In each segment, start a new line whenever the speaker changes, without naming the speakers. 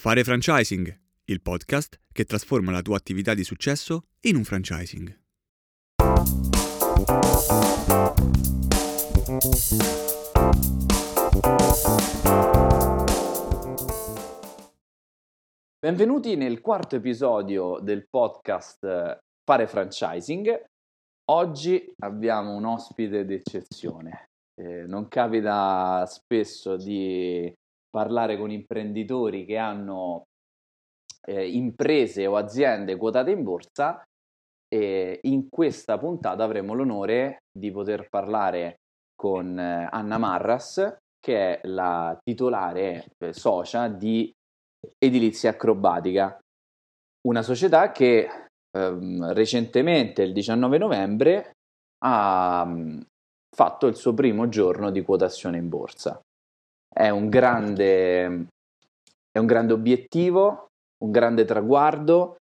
Fare franchising, il podcast che trasforma la tua attività di successo in un franchising.
Benvenuti nel quarto episodio del podcast eh, Fare franchising. Oggi abbiamo un ospite d'eccezione. Eh, non capita spesso di parlare con imprenditori che hanno eh, imprese o aziende quotate in borsa e in questa puntata avremo l'onore di poter parlare con eh, Anna Marras che è la titolare eh, socia di Edilizia Acrobatica, una società che ehm, recentemente, il 19 novembre, ha mm, fatto il suo primo giorno di quotazione in borsa è un grande, è un grande obiettivo, un grande traguardo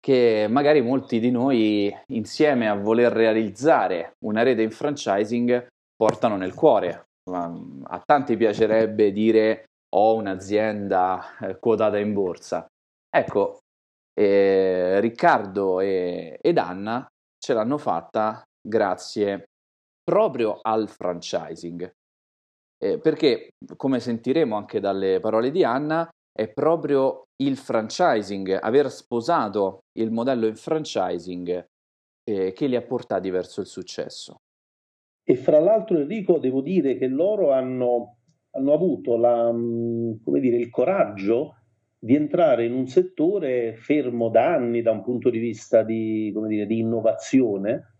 che magari molti di noi insieme a voler realizzare una rete in franchising portano nel cuore. A tanti piacerebbe dire ho un'azienda eh, quotata in borsa. Ecco, eh, Riccardo e, ed Anna ce l'hanno fatta grazie proprio al franchising. Eh, perché, come sentiremo anche dalle parole di Anna, è proprio il franchising, aver sposato il modello in franchising eh, che li ha portati verso il successo.
E fra l'altro Enrico, devo dire che loro hanno, hanno avuto la, mm, dire, il coraggio di entrare in un settore fermo da anni da un punto di vista di, dire, di innovazione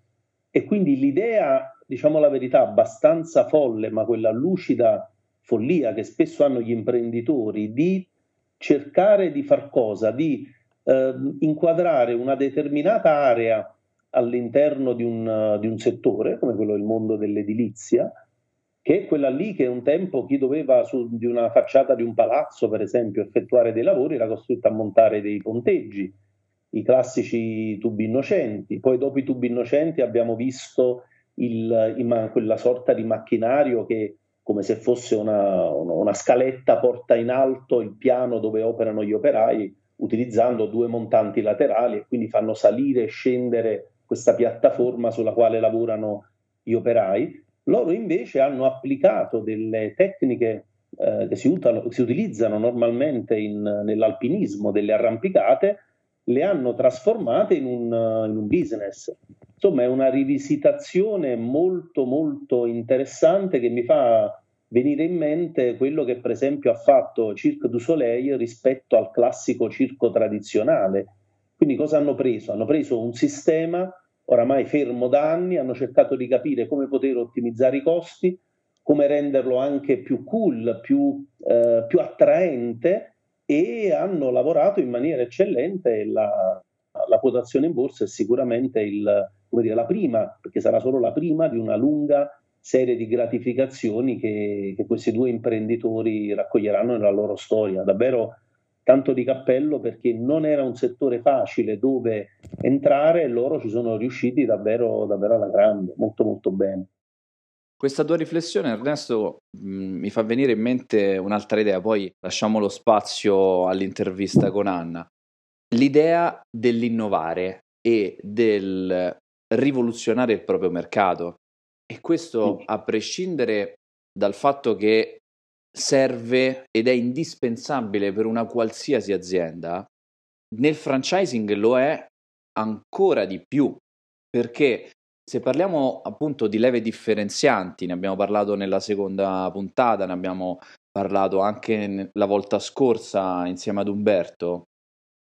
e quindi l'idea diciamo la verità, abbastanza folle, ma quella lucida follia che spesso hanno gli imprenditori di cercare di far cosa? Di eh, inquadrare una determinata area all'interno di un, di un, settore, come quello del mondo dell'edilizia, che è quella lì che un tempo chi doveva su di una facciata di un palazzo, per esempio, effettuare dei lavori, era costretto a montare dei ponteggi, i classici tubi innocenti. Poi dopo i tubi innocenti abbiamo visto il, quella sorta di macchinario che come se fosse una, una, scaletta porta in alto il piano dove operano gli operai utilizzando due montanti laterali e quindi fanno salire e scendere questa piattaforma sulla quale lavorano gli operai. Loro invece hanno applicato delle tecniche eh, che si, utano, si, utilizzano normalmente in, nell'alpinismo, delle arrampicate, le hanno trasformate in un, in un business. Insomma, è una rivisitazione molto molto interessante che mi fa venire in mente quello che per esempio ha fatto Cirque du Soleil rispetto al classico circo tradizionale. Quindi cosa hanno preso? Hanno preso un sistema oramai fermo da anni, hanno cercato di capire come poter ottimizzare i costi, come renderlo anche più cool, più, eh, più attraente e hanno lavorato in maniera eccellente. La, la quotazione in borsa è sicuramente il, dire, la prima, perché sarà solo la prima di una lunga serie di gratificazioni che, che questi due imprenditori raccoglieranno nella loro storia. Davvero tanto di cappello perché non era un settore facile dove entrare e loro ci sono riusciti davvero, davvero alla grande, molto molto bene.
Questa tua riflessione, Ernesto, mh, mm, mi fa venire in mente un'altra idea, poi lasciamo lo spazio all'intervista con Anna. L'idea dell'innovare e del rivoluzionare il proprio mercato. E questo a prescindere dal fatto che serve ed è indispensabile per una qualsiasi azienda, nel franchising lo è ancora di più, perché se parliamo appunto di leve differenzianti, ne abbiamo parlato nella seconda puntata, ne abbiamo parlato anche la volta scorsa insieme ad Umberto,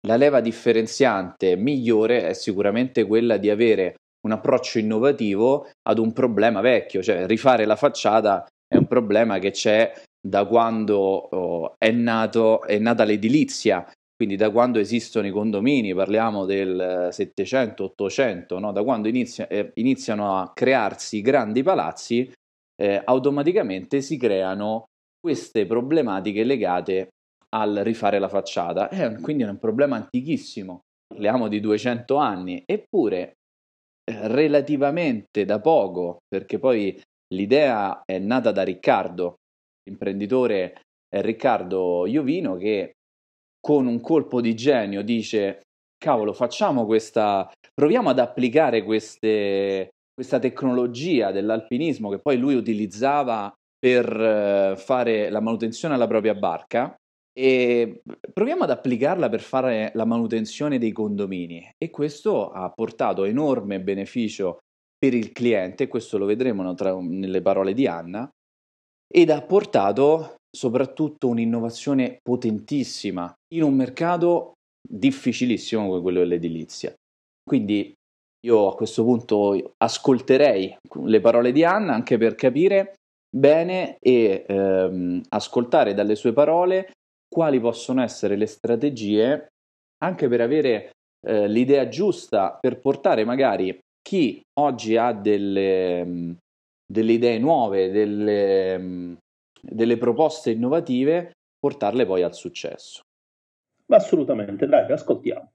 la leva differenziante migliore è sicuramente quella di avere un approccio innovativo ad un problema vecchio, cioè rifare la facciata è un problema che c'è da quando oh, è, nato, è nata l'edilizia, quindi da quando esistono i condomini, parliamo del 700-800, no? da quando inizia, eh, iniziano a crearsi grandi palazzi, eh, automaticamente si creano queste problematiche legate al rifare la facciata. Eh, quindi è un problema antichissimo, parliamo di 200 anni, eppure eh, relativamente da poco, perché poi l'idea è nata da Riccardo, l'imprenditore è Riccardo Iovino che con un colpo di genio dice cavolo facciamo questa, proviamo ad applicare queste, questa tecnologia dell'alpinismo che poi lui utilizzava per eh, fare la manutenzione alla propria barca e proviamo ad applicarla per fare la manutenzione dei condomini. E questo ha portato enorme beneficio per il cliente, questo lo vedremo tra, nelle parole di Anna, ed ha portato soprattutto un'innovazione potentissima in un mercato difficilissimo come quello dell'edilizia. Quindi io a questo punto ascolterei le parole di Anna anche per capire bene e ehm, ascoltare dalle sue parole quali possono essere le strategie anche per avere eh, l'idea giusta per portare magari chi oggi ha delle, mm, delle idee nuove, delle, mm, delle proposte innovative, portarle poi al successo.
Assolutamente, dai, ascoltiamo.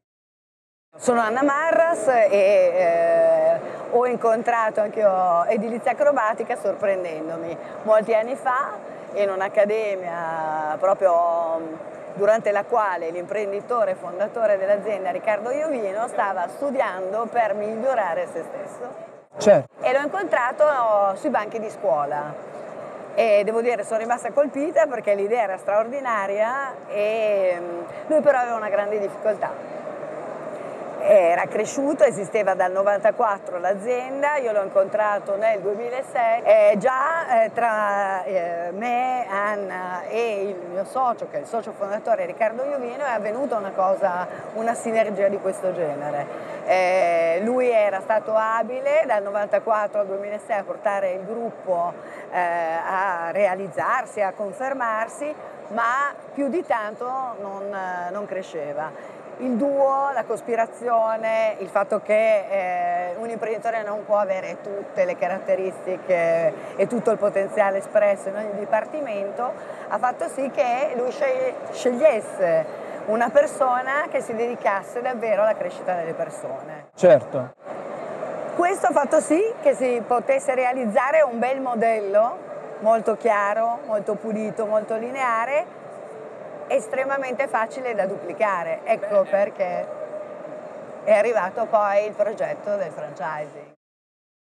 Sono Anna Marras e eh, ho incontrato anche io edilizia acrobatica sorprendendomi molti anni fa in un'accademia proprio durante la quale l'imprenditore fondatore dell'azienda Riccardo Iovino stava studiando per migliorare se stesso. Certo. E l'ho incontrato sui banchi di scuola e devo dire sono rimasta colpita perché l'idea era straordinaria e mm, lui però aveva una grande difficoltà era cresciuto, esisteva dal 94 l'azienda, io l'ho incontrato nel 2006, eh, già eh, tra eh, me, Anna e il mio socio, che è il socio fondatore Riccardo Iovino, è avvenuta una cosa, una sinergia di questo genere. Eh, lui era stato abile dal 94 al 2006 a portare il gruppo eh, a realizzarsi, a confermarsi, ma più di tanto non, non cresceva il duo, la cospirazione, il fatto che eh, un imprenditore non può avere tutte le caratteristiche e tutto il potenziale espresso in ogni dipartimento, ha fatto sì che lui scegliesse una persona che si dedicasse davvero alla crescita delle persone.
Certo.
Questo ha fatto sì che si potesse realizzare un bel modello molto chiaro, molto pulito, molto lineare estremamente facile da duplicare. Ecco perché è arrivato poi il progetto del franchising.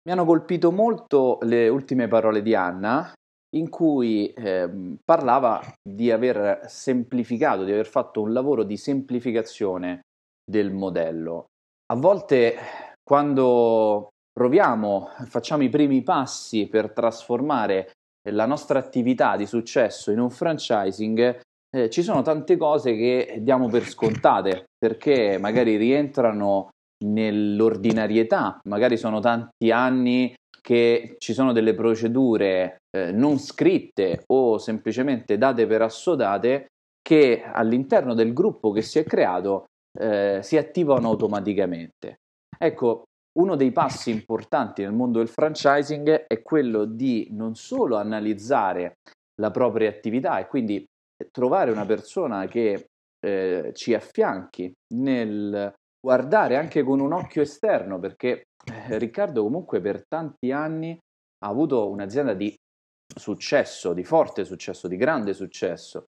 Mi hanno colpito molto le ultime parole di Anna in cui eh, parlava di aver semplificato, di aver fatto un lavoro di semplificazione del modello. A volte quando proviamo, facciamo i primi passi per trasformare la nostra attività di successo in un franchising, eh, ci sono tante cose che diamo per scontate perché magari rientrano nell'ordinarietà, magari sono tanti anni che ci sono delle procedure eh, non scritte o semplicemente date per assodate che all'interno del gruppo che si è creato eh, si attivano automaticamente. Ecco, uno dei passi importanti nel mondo del franchising è quello di non solo analizzare la propria attività e quindi trovare una persona che eh, ci affianchi nel guardare anche con un occhio esterno, perché eh, Riccardo comunque per tanti anni ha avuto un'azienda di successo, di forte successo, di grande successo,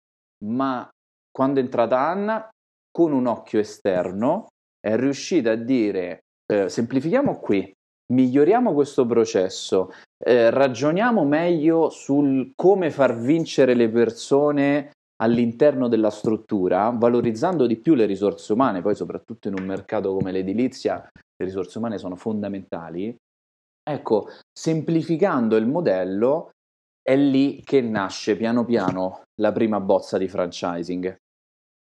ma quando è entrata Anna, con un occhio esterno, è riuscita a dire eh, semplifichiamo qui, miglioriamo questo processo, eh, ragioniamo meglio sul come far vincere le persone all'interno della struttura, valorizzando di più le risorse umane, poi soprattutto in un mercato come l'edilizia le risorse umane sono fondamentali, ecco, semplificando il modello è lì che nasce piano piano la prima bozza di franchising.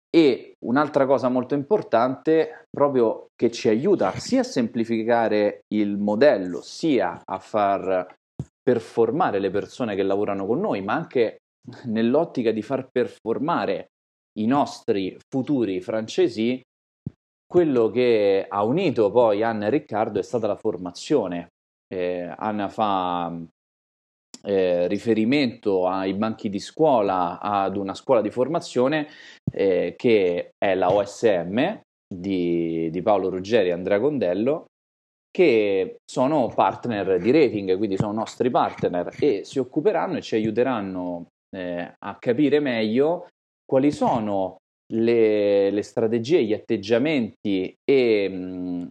E un'altra cosa molto importante, proprio che ci aiuta sia a semplificare il modello, sia a far performare le persone che lavorano con noi, ma anche nell'ottica di far performare i nostri futuri francesi, quello che ha unito poi Anna e Riccardo è stata la formazione. Eh, Anna fa eh, riferimento ai banchi di scuola, ad una scuola di formazione eh, che è la OSM di, di Paolo Ruggeri e Andrea Condello, che sono partner di rating, quindi sono nostri partner e si occuperanno e ci aiuteranno eh, a capire meglio quali sono le, le strategie, gli atteggiamenti e mh,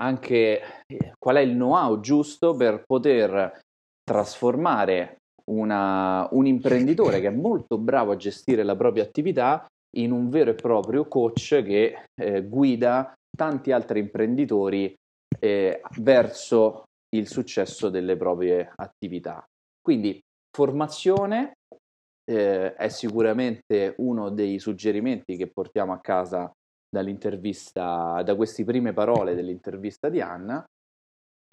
anche eh, qual è il know-how giusto per poter trasformare una, un imprenditore che è molto bravo a gestire la propria attività in un vero e proprio coach che eh, guida tanti altri imprenditori eh, verso il successo delle proprie attività. Quindi formazione eh, è sicuramente uno dei suggerimenti che portiamo a casa dall'intervista, da queste prime parole dell'intervista di Anna,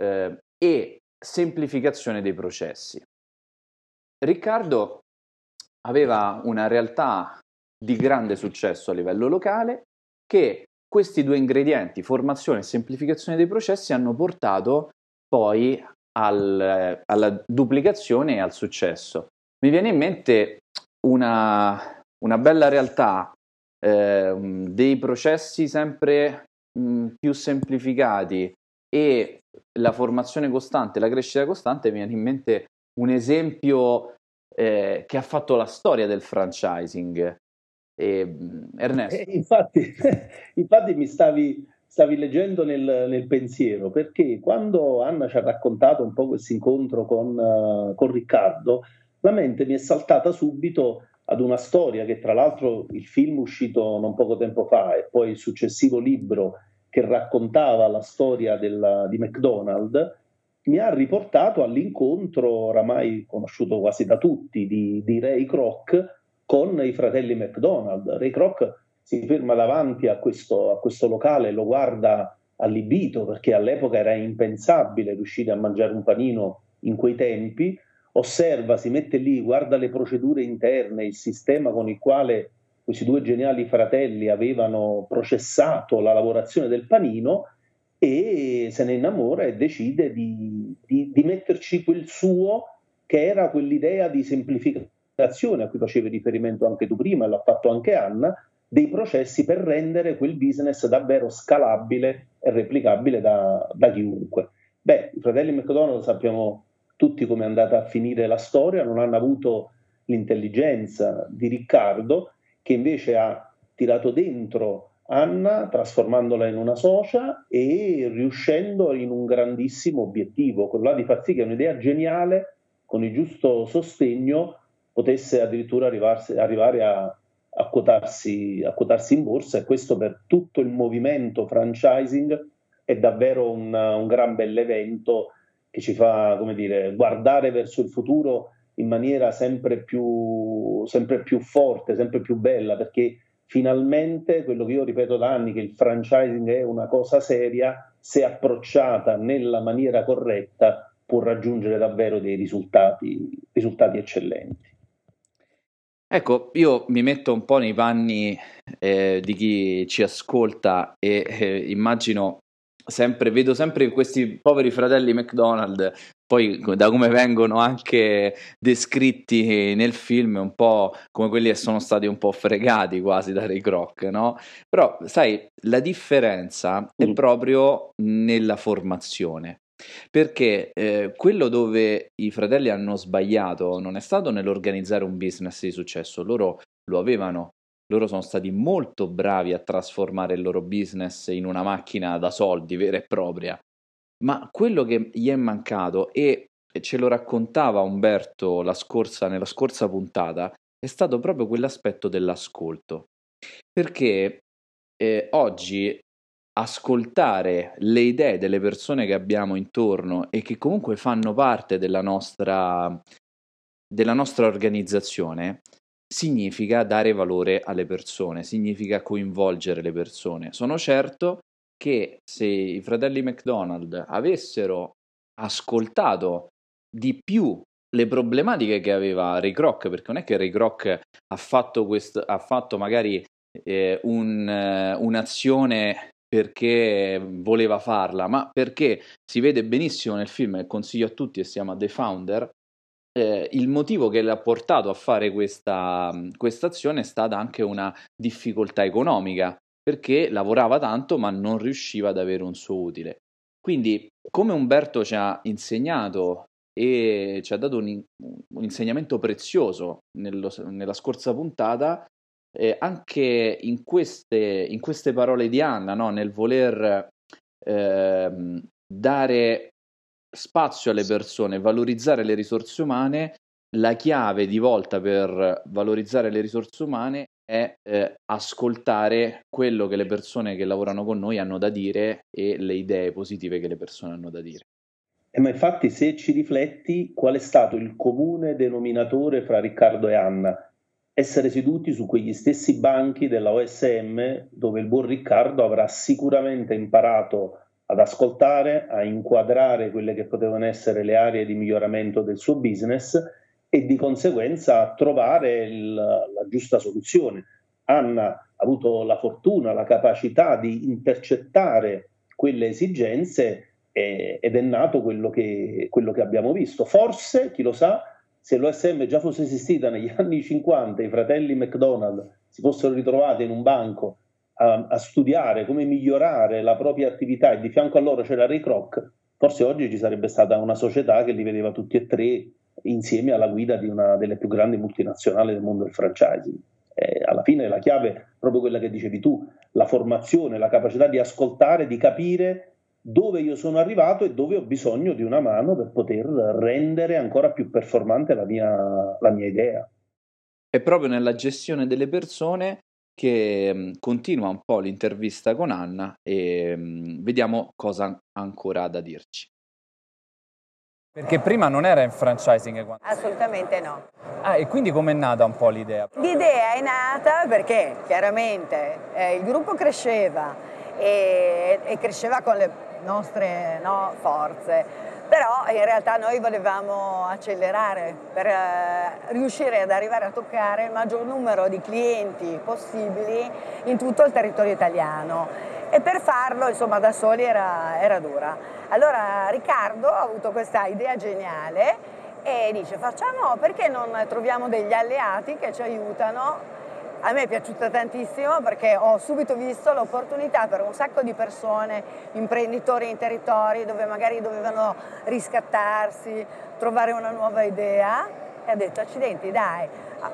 eh, e semplificazione dei processi. Riccardo aveva una realtà di grande successo a livello locale che questi due ingredienti, formazione e semplificazione dei processi, hanno portato poi al, alla duplicazione e al successo. Mi viene in mente una, una bella realtà, eh, dei processi sempre mh, più semplificati e la formazione costante, la crescita costante, mi viene in mente un esempio eh, che ha fatto la storia del franchising. E, Ernesto.
Eh, infatti, infatti mi stavi, stavi leggendo nel, nel, pensiero, perché quando Anna ci ha raccontato un po' questo incontro con, uh, con Riccardo, la mente mi è saltata subito ad una storia che tra l'altro il film uscito non poco tempo fa e poi il successivo libro che raccontava la storia della, di McDonald's mi ha riportato all'incontro oramai conosciuto quasi da tutti di, di Ray Kroc con i fratelli McDonald. Ray Kroc si ferma davanti a questo, a questo locale lo guarda allibito perché all'epoca era impensabile riuscire a mangiare un panino in quei tempi osserva, si mette lì, guarda le procedure interne, il sistema con il quale questi due geniali fratelli avevano processato la lavorazione del panino e se ne innamora e decide di, di, di metterci quel suo che era quell'idea di semplificazione a cui facevi riferimento anche tu prima e l'ha fatto anche Anna, dei processi per rendere quel business davvero scalabile e replicabile da, da chiunque. Beh, i fratelli McDonald's sappiamo tutti come è andata a finire la storia, non hanno avuto l'intelligenza di Riccardo che invece ha tirato dentro Anna trasformandola in una socia e riuscendo in un grandissimo obiettivo, quello di far sì che un'idea geniale con il giusto sostegno potesse addirittura arrivare a, a, quotarsi, a, quotarsi, in borsa e questo per tutto il movimento franchising è davvero un, un gran bell'evento che ci fa, come dire, guardare verso il futuro in maniera sempre più, sempre più forte, sempre più bella, perché finalmente quello che io ripeto da anni, che il franchising è una cosa seria, se approcciata nella maniera corretta può raggiungere davvero dei risultati, risultati eccellenti.
Ecco, io mi metto un po' nei panni eh, di chi ci ascolta e eh, immagino sempre, vedo sempre questi poveri fratelli McDonald, poi da come vengono anche descritti nel film, un po' come quelli che sono stati un po' fregati quasi da Ray Kroc, no? Però, sai, la differenza è mm. proprio nella formazione. Perché eh, quello dove i fratelli hanno sbagliato non è stato nell'organizzare un business di successo, loro lo avevano loro sono stati molto bravi a trasformare il loro business in una macchina da soldi vera e propria. Ma quello che gli è mancato, e ce lo raccontava Umberto la scorsa, nella scorsa puntata, è stato proprio quell'aspetto dell'ascolto. Perché eh, oggi ascoltare le idee delle persone che abbiamo intorno e che comunque fanno parte della nostra, della nostra organizzazione significa dare valore alle persone, significa coinvolgere le persone. Sono certo che se i fratelli McDonald avessero ascoltato di più le problematiche che aveva Ray Kroc, perché non è che Ray Kroc ha fatto, quest- ha fatto magari eh, un, uh, un'azione perché voleva farla, ma perché si vede benissimo nel film, e consiglio a tutti, e si chiama The Founder, eh, il motivo che l'ha portato a fare questa, azione è stata anche una difficoltà economica, perché lavorava tanto ma non riusciva ad avere un suo utile. Quindi, come Umberto ci ha insegnato e ci ha dato un, un insegnamento prezioso nello, nella scorsa puntata, eh, anche in queste, in queste, parole di Anna, no? nel voler eh, dare spazio alle persone, valorizzare le risorse umane, la chiave di volta per valorizzare le risorse umane è eh, ascoltare quello che le persone che lavorano con noi hanno da dire e le idee positive che le persone hanno da dire.
Eh, ma infatti se ci rifletti qual è stato il comune denominatore fra Riccardo e Anna? Essere seduti su quegli stessi banchi della OSM dove il buon Riccardo avrà sicuramente imparato ad ascoltare, a inquadrare quelle che potevano essere le aree di miglioramento del suo business e di conseguenza trovare il, la giusta soluzione. Anna ha avuto la fortuna, la capacità di intercettare quelle esigenze eh, ed è nato quello che, quello che abbiamo visto. Forse, chi lo sa, se l'OSM già fosse esistita negli anni 50, i fratelli McDonald si fossero ritrovati in un banco a, a, studiare come migliorare la propria attività e di fianco a loro c'era Ray Kroc, forse oggi ci sarebbe stata una società che li vedeva tutti e tre insieme alla guida di una delle più grandi multinazionali del mondo del franchising. Eh, alla fine la chiave è proprio quella che dicevi tu, la formazione, la capacità di ascoltare, di capire dove io sono arrivato e dove ho bisogno di una mano per poter rendere ancora più performante la mia, la mia idea.
È proprio nella gestione delle persone che mh, continua un po' l'intervista con Anna e mh, vediamo cosa ancora ha da dirci.
Perché prima non era in franchising? Quando...
Assolutamente no.
Ah, e quindi com'è nata un po' l'idea?
L'idea è nata perché chiaramente eh, il gruppo cresceva e, e, cresceva con le nostre no, forze, però in realtà noi volevamo accelerare per eh, riuscire ad arrivare a toccare il maggior numero di clienti possibili in tutto il territorio italiano e per farlo insomma da soli era, era dura. Allora Riccardo ha avuto questa idea geniale e dice facciamo perché non troviamo degli alleati che ci aiutano a me è piaciuta tantissimo perché ho subito visto l'opportunità per un sacco di persone, imprenditori in territori dove magari dovevano riscattarsi, trovare una nuova idea e ha detto accidenti dai,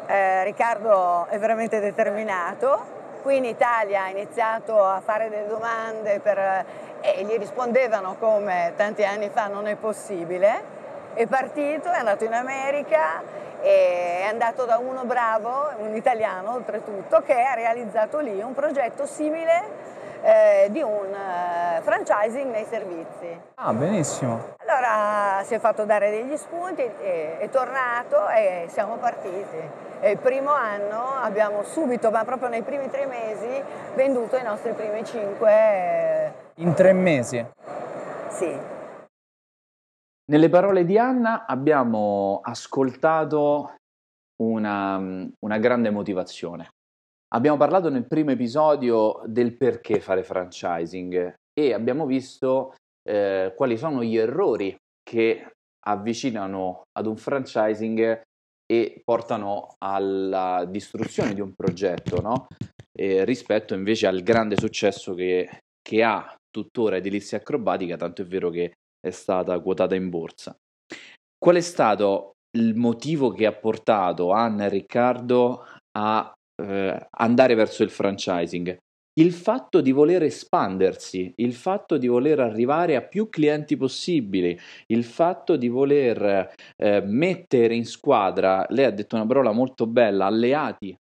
eh, Riccardo è veramente determinato, Qui in Italia ha iniziato a fare delle domande per, e gli rispondevano come tanti anni fa non è possibile. È partito, è andato in America è andato da uno bravo, un italiano oltretutto, che ha realizzato lì un progetto simile eh, di un eh, franchising nei servizi.
Ah, benissimo.
Allora si è fatto dare degli spunti, è, è tornato e siamo partiti. E il primo anno abbiamo subito, ma proprio nei primi tre mesi, venduto i nostri primi cinque. Eh,
in tre mesi?
Sì.
Nelle parole di Anna abbiamo ascoltato una, una grande motivazione. Abbiamo parlato nel primo episodio del perché fare franchising e abbiamo visto eh, quali sono gli errori che avvicinano ad un franchising e portano alla distruzione di un progetto, no? eh, rispetto invece al grande successo che, che ha tuttora Edilizia Acrobatica, tanto è vero che è stata quotata in borsa. Qual è stato il motivo che ha portato Anna e Riccardo a eh, andare verso il franchising. Il fatto di voler espandersi, il fatto di voler arrivare a più clienti possibili, il fatto di voler eh, mettere in squadra, lei ha detto una parola molto bella, alleati,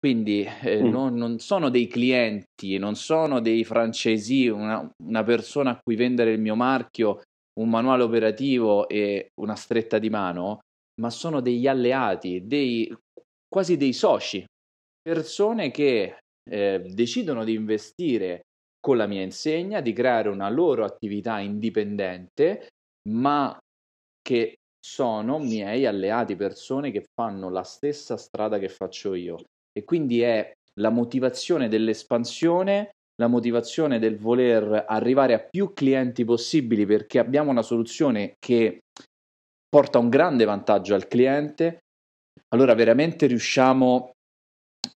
quindi eh, mm. non, non, sono dei clienti, non sono dei francesi, una, una, persona a cui vendere il mio marchio, un manuale operativo e una stretta di mano, ma sono degli alleati, dei, quasi dei soci persone che eh, decidono di investire con la mia insegna, di creare una loro attività indipendente, ma che sono miei alleati, persone che fanno la stessa strada che faccio io. E quindi è la motivazione dell'espansione, la motivazione del voler arrivare a più clienti possibili perché abbiamo una soluzione che porta un grande vantaggio al cliente, allora veramente riusciamo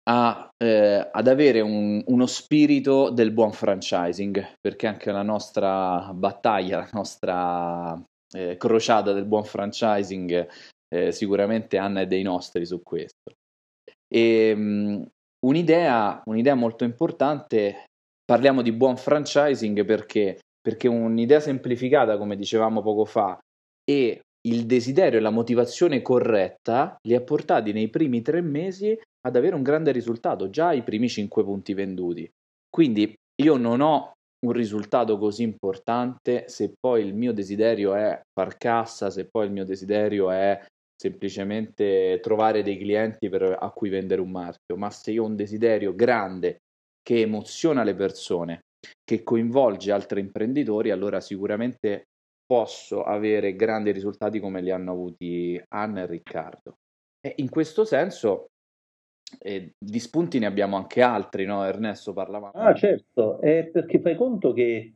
a, eh, ad avere un, uno spirito del buon franchising, perché anche la nostra battaglia, la nostra eh, crociata del buon franchising, eh, sicuramente Anna è dei nostri su questo. E, mh, un'idea, un'idea molto importante, parliamo di buon franchising perché, perché un'idea semplificata, come dicevamo poco fa, e il desiderio e la motivazione corretta li ha portati nei primi tre mesi ad avere un grande risultato, già i primi cinque punti venduti. Quindi io non ho un risultato così importante se poi il mio desiderio è far cassa, se poi il mio desiderio è semplicemente trovare dei clienti per, a cui vendere un marchio, ma se io ho un desiderio grande che emoziona le persone, che coinvolge altri imprenditori, allora sicuramente posso avere grandi risultati come li hanno avuti Anna e Riccardo. E in questo senso eh, di spunti ne abbiamo anche altri, no? Ernesto parlava.
Ah, certo, è perché fai conto che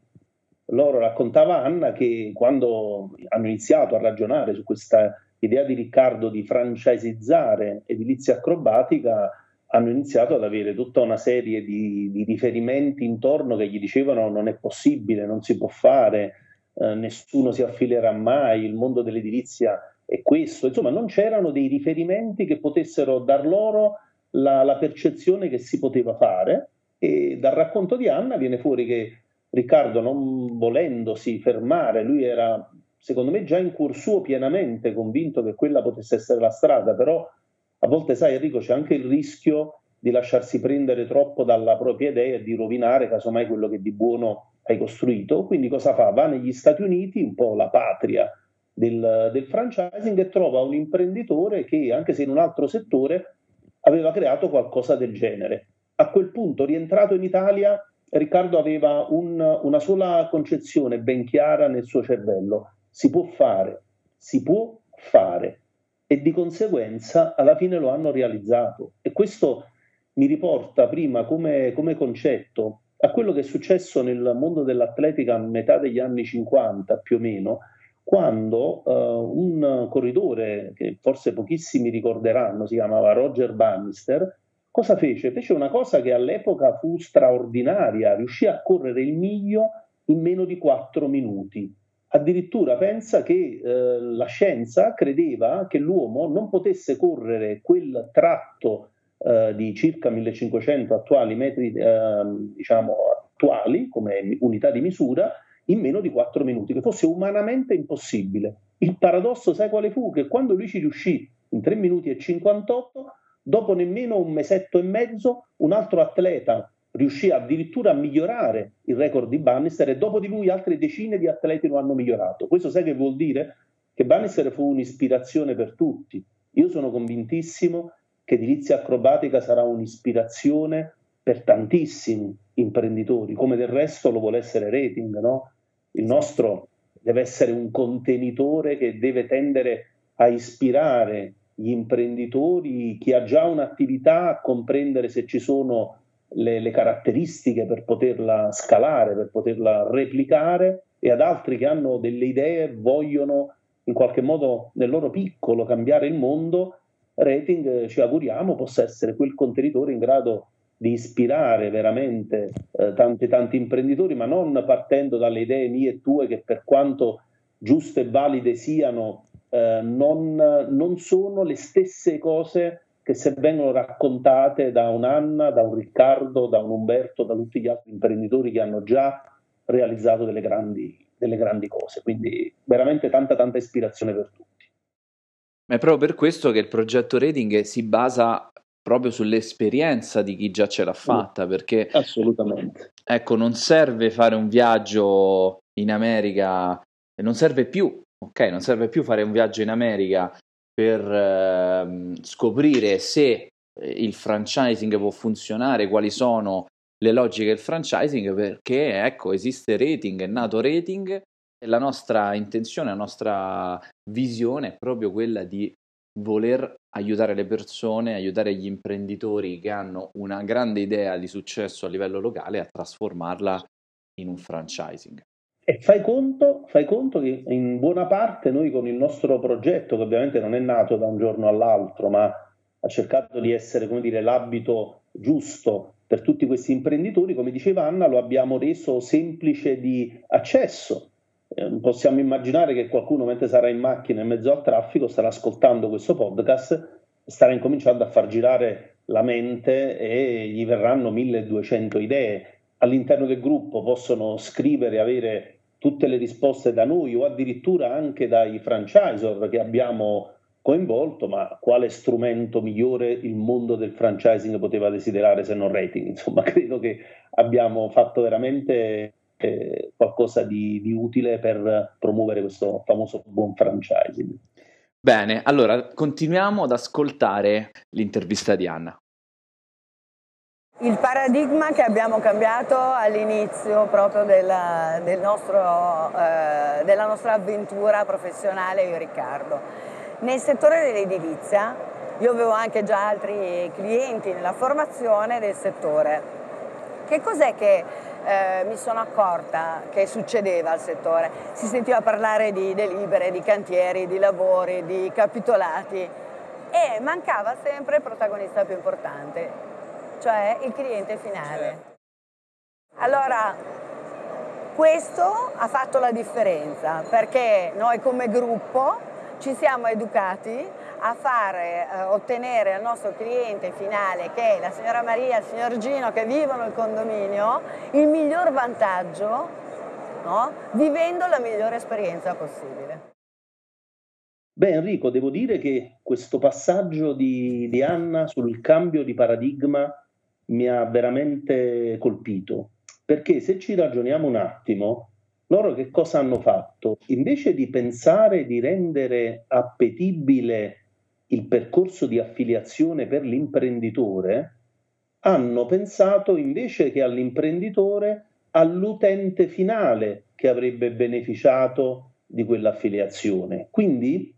loro raccontava Anna che quando hanno iniziato a ragionare su questa idea di Riccardo di francisizzare edilizia acrobatica, hanno iniziato ad avere tutta una serie di, di riferimenti intorno che gli dicevano non è possibile, non si può fare, eh, nessuno si affilerà mai, il mondo dell'edilizia è questo. Insomma, non c'erano dei riferimenti che potessero dar loro la, la percezione che si poteva fare e dal racconto di Anna viene fuori che Riccardo, non volendosi fermare, lui era secondo me già in cuor suo pienamente convinto che quella potesse essere la strada, però a volte sai Enrico c'è anche il rischio di lasciarsi prendere troppo dalla propria idea e di rovinare casomai quello che di buono hai costruito. Quindi cosa fa? Va negli Stati Uniti, un po' la patria del, del franchising, e trova un imprenditore che, anche se in un altro settore, aveva creato qualcosa del genere. A quel punto, rientrato in Italia, Riccardo aveva un, una sola concezione ben chiara nel suo cervello. Si può fare, si può fare. E di conseguenza alla fine lo hanno realizzato. E questo mi riporta prima come, come concetto a quello che è successo nel mondo dell'atletica a metà degli anni 50 più o meno, quando uh, un corridore che forse pochissimi ricorderanno, si chiamava Roger Bannister, cosa fece? Fece una cosa che all'epoca fu straordinaria, riuscì a correre il miglio in meno di quattro minuti. Addirittura pensa che eh, la scienza credeva che l'uomo non potesse correre quel tratto eh, di circa 1500 attuali metri eh, diciamo, attuali come unità di misura in meno di 4 minuti, che fosse umanamente impossibile. Il paradosso, sai quale fu? Che quando lui ci riuscì in 3 minuti e 58, dopo nemmeno un mesetto e mezzo, un altro atleta riuscì addirittura a migliorare il record di Bannister e dopo di lui altre decine di atleti lo hanno migliorato. Questo sai che vuol dire? Che Bannister fu un'ispirazione per tutti. Io sono convintissimo che edilizia acrobatica sarà un'ispirazione per tantissimi imprenditori, come del resto lo vuole essere rating, no? Il nostro deve essere un contenitore che deve tendere a ispirare gli imprenditori, chi ha già un'attività, a comprendere se ci sono le, le, caratteristiche per poterla scalare, per poterla replicare, e ad altri che hanno delle idee, vogliono in qualche modo nel loro piccolo cambiare il mondo, Rating ci auguriamo possa essere quel contenitore in grado di ispirare veramente eh, tanti, tanti imprenditori, ma non partendo dalle idee mie e tue che per quanto giuste e valide siano, eh, non, non, sono le stesse cose che se vengono raccontate da un Anna, da un Riccardo, da un Umberto, da tutti gli altri imprenditori che hanno già realizzato delle grandi, delle grandi cose. Quindi veramente tanta tanta ispirazione per tutti.
Ma è proprio per questo che il progetto Rating si basa proprio sull'esperienza di chi già ce l'ha fatta, perché
assolutamente.
Ecco, non serve fare un viaggio in America, non serve più, ok, non serve più fare un viaggio in America per eh, scoprire se il franchising può funzionare, quali sono le logiche del franchising, perché ecco, esiste rating, è nato rating e la nostra intenzione, la nostra visione è proprio quella di voler aiutare le persone, aiutare gli imprenditori che hanno una grande idea di successo a livello locale a trasformarla in un franchising.
E fai conto, fai conto che in buona parte noi con il nostro progetto, che ovviamente non è nato da un giorno all'altro, ma ha cercato di essere, dire, l'abito giusto per tutti questi imprenditori, come diceva Anna, lo abbiamo reso semplice di accesso eh, possiamo immaginare che qualcuno mentre sarà in macchina in mezzo al traffico starà ascoltando questo podcast starà incominciando a far girare la mente e gli verranno 1200 idee. All'interno del gruppo possono scrivere avere tutte le risposte da noi o addirittura anche dai franchisor che abbiamo coinvolto, ma quale strumento migliore il mondo del franchising poteva desiderare se non rating? Insomma, credo che abbiamo fatto veramente eh, qualcosa di, di utile per promuovere questo famoso buon franchising.
Bene, allora continuiamo ad ascoltare l'intervista di Anna.
Il paradigma che abbiamo cambiato all'inizio proprio della, del nostro, eh, della nostra avventura professionale io e Riccardo. Nel settore dell'edilizia, io avevo anche già altri clienti nella formazione del settore. Che cos'è che eh, mi sono accorta che succedeva al settore? Si sentiva parlare di delibere, di cantieri, di lavori, di capitolati e mancava sempre il protagonista più importante, cioè il cliente finale. Allora, questo ha fatto la differenza perché noi come gruppo ci siamo educati a fare eh, ottenere al nostro cliente finale, che è la signora Maria e il signor Gino che vivono il condominio, il miglior vantaggio, no? vivendo la migliore esperienza possibile.
Beh Enrico, devo dire che questo passaggio di, di Anna sul cambio di paradigma mi ha veramente colpito, perché se ci ragioniamo un attimo, loro che cosa hanno fatto? Invece di pensare di rendere appetibile il percorso di affiliazione per l'imprenditore, hanno pensato invece che all'imprenditore all'utente finale che avrebbe beneficiato di quell'affiliazione. Quindi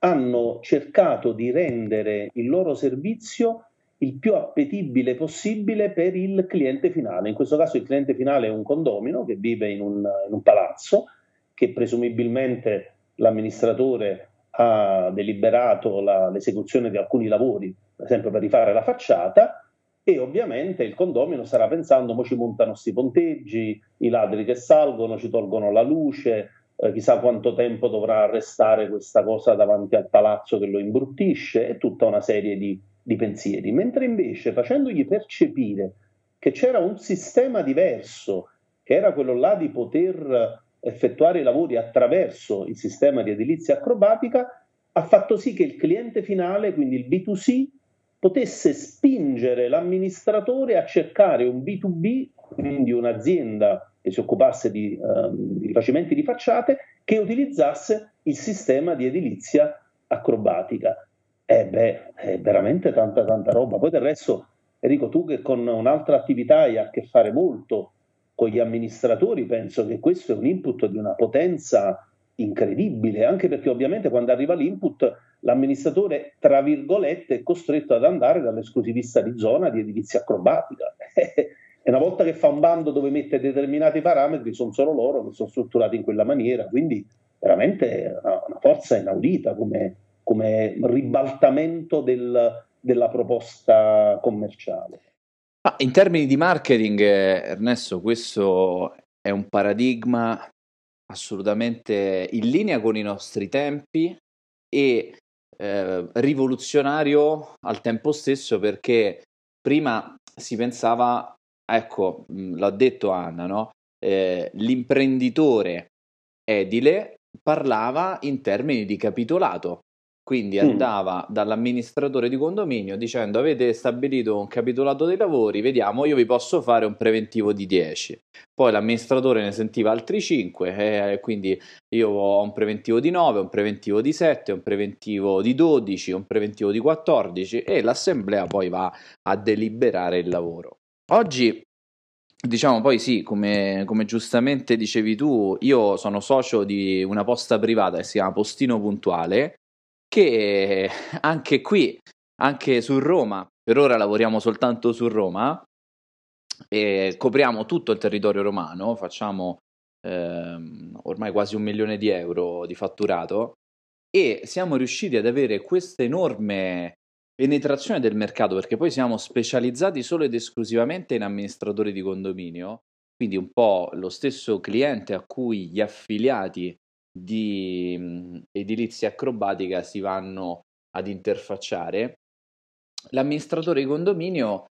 hanno cercato di rendere il loro servizio il più appetibile possibile per il cliente finale. In questo caso il cliente finale è un condomino che vive in un, in un palazzo che presumibilmente l'amministratore ha deliberato la, l'esecuzione di alcuni lavori, per esempio per rifare la facciata, e ovviamente il condomino starà pensando, mo ci montano sti ponteggi, i ladri che salgono, ci tolgono la luce, eh, chissà quanto tempo dovrà restare questa cosa davanti al palazzo che lo imbruttisce, e tutta una serie di di pensieri, mentre invece facendogli percepire che c'era un sistema diverso, che era quello là di poter effettuare i lavori attraverso il sistema di edilizia acrobatica, ha fatto sì che il cliente finale, quindi il B2C, potesse spingere l'amministratore a cercare un B2B, quindi un'azienda che si occupasse di, um, di rifacimenti di facciate, che utilizzasse il sistema di edilizia acrobatica. Eh beh, è veramente tanta tanta roba. Poi del resto, Enrico, tu che con un'altra attività hai a che fare molto con gli amministratori, penso che questo è un input di una potenza incredibile, anche perché ovviamente quando arriva l'input l'amministratore, tra virgolette, è costretto ad andare dall'esclusivista di zona di edilizia acrobatica. e una volta che fa un bando dove mette determinati parametri, sono solo loro che sono strutturati in quella maniera, quindi veramente una, una forza inaudita come, come ribaltamento del, della proposta commerciale.
Ah, in termini di marketing, Ernesto, questo è un paradigma assolutamente in linea con i nostri tempi e eh, rivoluzionario al tempo stesso perché prima si pensava, ecco, l'ha detto Anna, no? eh, l'imprenditore edile parlava in termini di capitolato, quindi andava mm. dall'amministratore di condominio dicendo avete stabilito un capitolato dei lavori, vediamo, io vi posso fare un preventivo di 10. Poi l'amministratore ne sentiva altri 5, eh, quindi io ho un preventivo di 9, un preventivo di 7, un preventivo di 12, un preventivo di 14 e l'assemblea poi va a deliberare il lavoro. Oggi Diciamo poi sì, come, come, giustamente dicevi tu, io sono socio di una posta privata che si chiama Postino Puntuale, che anche qui, anche su Roma, per ora lavoriamo soltanto su Roma, e copriamo tutto il territorio romano, facciamo ehm, ormai quasi un milione di euro di fatturato e siamo riusciti ad avere questa enorme penetrazione del mercato perché poi siamo specializzati solo ed esclusivamente in amministratori di condominio, quindi un po' lo stesso cliente a cui gli affiliati di edilizia acrobatica si vanno ad interfacciare l'amministratore di condominio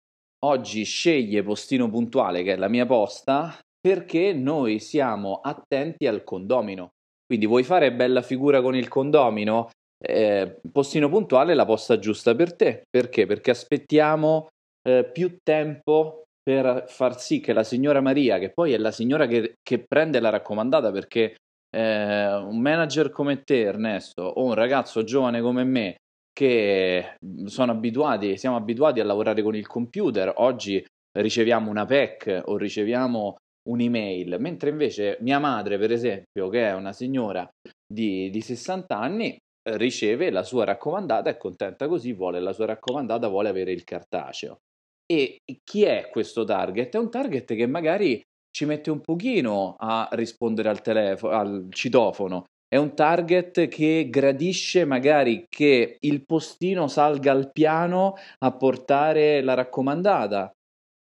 oggi sceglie postino puntuale, che è la mia posta, perché noi siamo attenti al condomino. Quindi vuoi fare bella figura con il condomino? Eh, postino puntuale è la posta giusta per te. Perché? Perché aspettiamo eh, più tempo per far sì che la signora Maria, che poi è la signora che, che prende la raccomandata, perché eh, un manager come te, Ernesto, o un ragazzo giovane come me, che sono abituati, siamo abituati a lavorare con il computer, oggi riceviamo una PEC o riceviamo un'email, mentre invece mia madre, per esempio, che è una signora di, di 60 anni, riceve la sua raccomandata, è contenta così, vuole la sua raccomandata, vuole avere il cartaceo. E chi è questo target? È un target che magari ci mette un pochino a rispondere al telefono, al citofono. È un target che gradisce magari che il postino salga al piano a portare la raccomandata.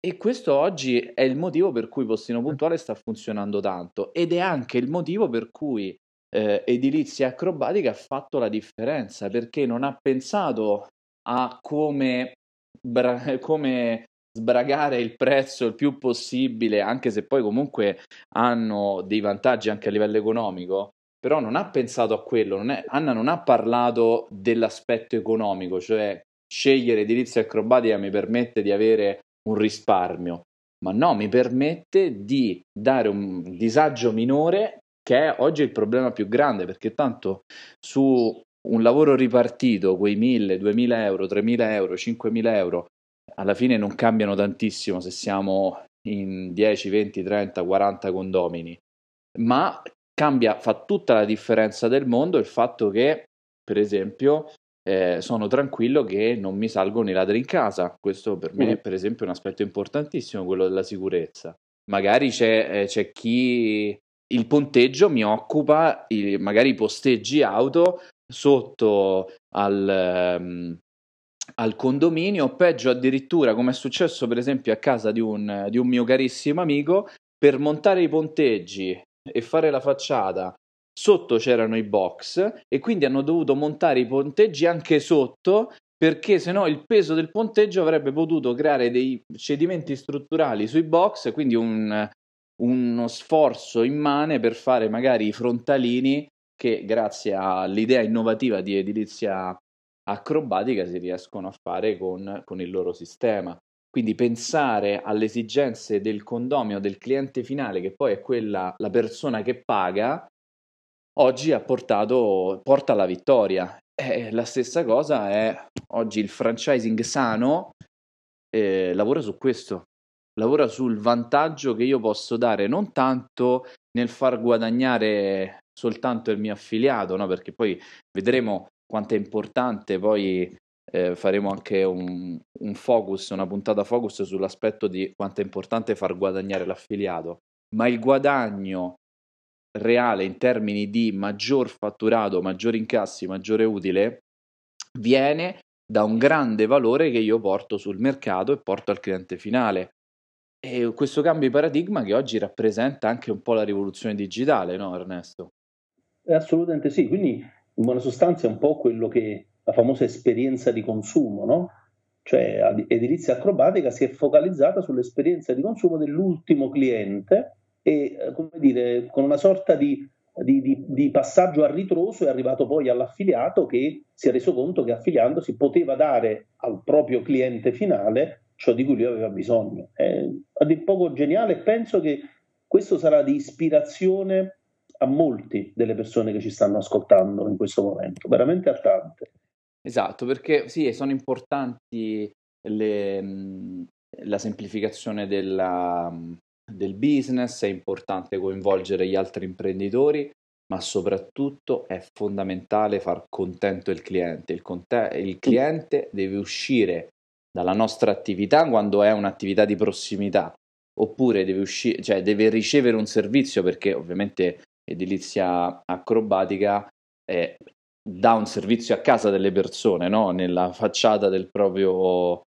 E questo oggi è il motivo per cui Postino Puntuale sta funzionando tanto ed è anche il motivo per cui eh, Edilizia Acrobatica ha fatto la differenza perché non ha pensato a come, bra- come sbragare il prezzo il più possibile, anche se poi comunque hanno dei vantaggi anche a livello economico, però non ha pensato a quello, non è, Anna non ha parlato dell'aspetto economico, cioè scegliere edilizia acrobatica mi permette di avere un risparmio, ma no, mi permette di dare un disagio minore che è oggi il problema più grande, perché tanto su un lavoro ripartito, quei 1000, 2000 euro, 3000 euro, 5000 euro, alla fine non cambiano tantissimo se siamo in 10, 20, 30, 40 condomini, ma cambia, fa tutta la differenza del mondo il fatto che, per esempio, eh, sono tranquillo che non mi salgono i ladri in casa. Questo per me, mm. per esempio, è un aspetto importantissimo, quello della sicurezza. Magari c'è, eh, c'è chi il ponteggio mi occupa, i, magari i posteggi auto sotto al, um, al condominio, o peggio addirittura, come è successo per esempio a casa di un, di un mio carissimo amico, per montare i ponteggi e fare la facciata. Sotto c'erano i box e quindi hanno dovuto montare i ponteggi anche sotto perché se no il peso del ponteggio avrebbe potuto creare dei cedimenti strutturali sui box, quindi un, uno sforzo immane per fare magari i frontalini che grazie all'idea innovativa di edilizia acrobatica si riescono a fare con, con il loro sistema. Quindi pensare alle esigenze del condomino, del cliente finale, che poi è quella, la persona che paga, oggi ha portato, porta alla vittoria. Eh, la stessa cosa è oggi il franchising sano, eh, lavora su questo, lavora sul vantaggio che io posso dare non tanto nel far guadagnare soltanto il mio affiliato, no? perché poi vedremo quanto è importante, poi eh, faremo anche un, un focus, una puntata focus sull'aspetto di quanto è importante far guadagnare l'affiliato, ma il guadagno reale in termini di maggior fatturato, maggiori incassi, maggiore utile, viene da un grande valore che io porto sul mercato e porto al cliente finale. E questo cambio di paradigma che oggi rappresenta anche un po' la rivoluzione digitale, no Ernesto?
Assolutamente sì, quindi in buona sostanza è un po' quello che la famosa esperienza di consumo, no? Cioè edilizia acrobatica si è focalizzata sull'esperienza di consumo dell'ultimo cliente e eh, come dire, con una sorta di, di, di, di, passaggio a ritroso è arrivato poi all'affiliato che si è reso conto che affiliandosi poteva dare al proprio cliente finale ciò di cui lui aveva bisogno. È a dir poco geniale e penso che questo sarà di ispirazione a molti delle persone che ci stanno ascoltando in questo momento, veramente a tante.
Esatto, perché sì, sono importanti le, la semplificazione della, del business, è importante coinvolgere gli altri imprenditori, ma soprattutto è fondamentale far contento il cliente. Il, conte- il cliente deve uscire dalla nostra attività quando è un'attività di prossimità, oppure deve, uscire, cioè deve ricevere un servizio perché ovviamente edilizia acrobatica è, dà un servizio a casa delle persone, no? nella facciata del proprio,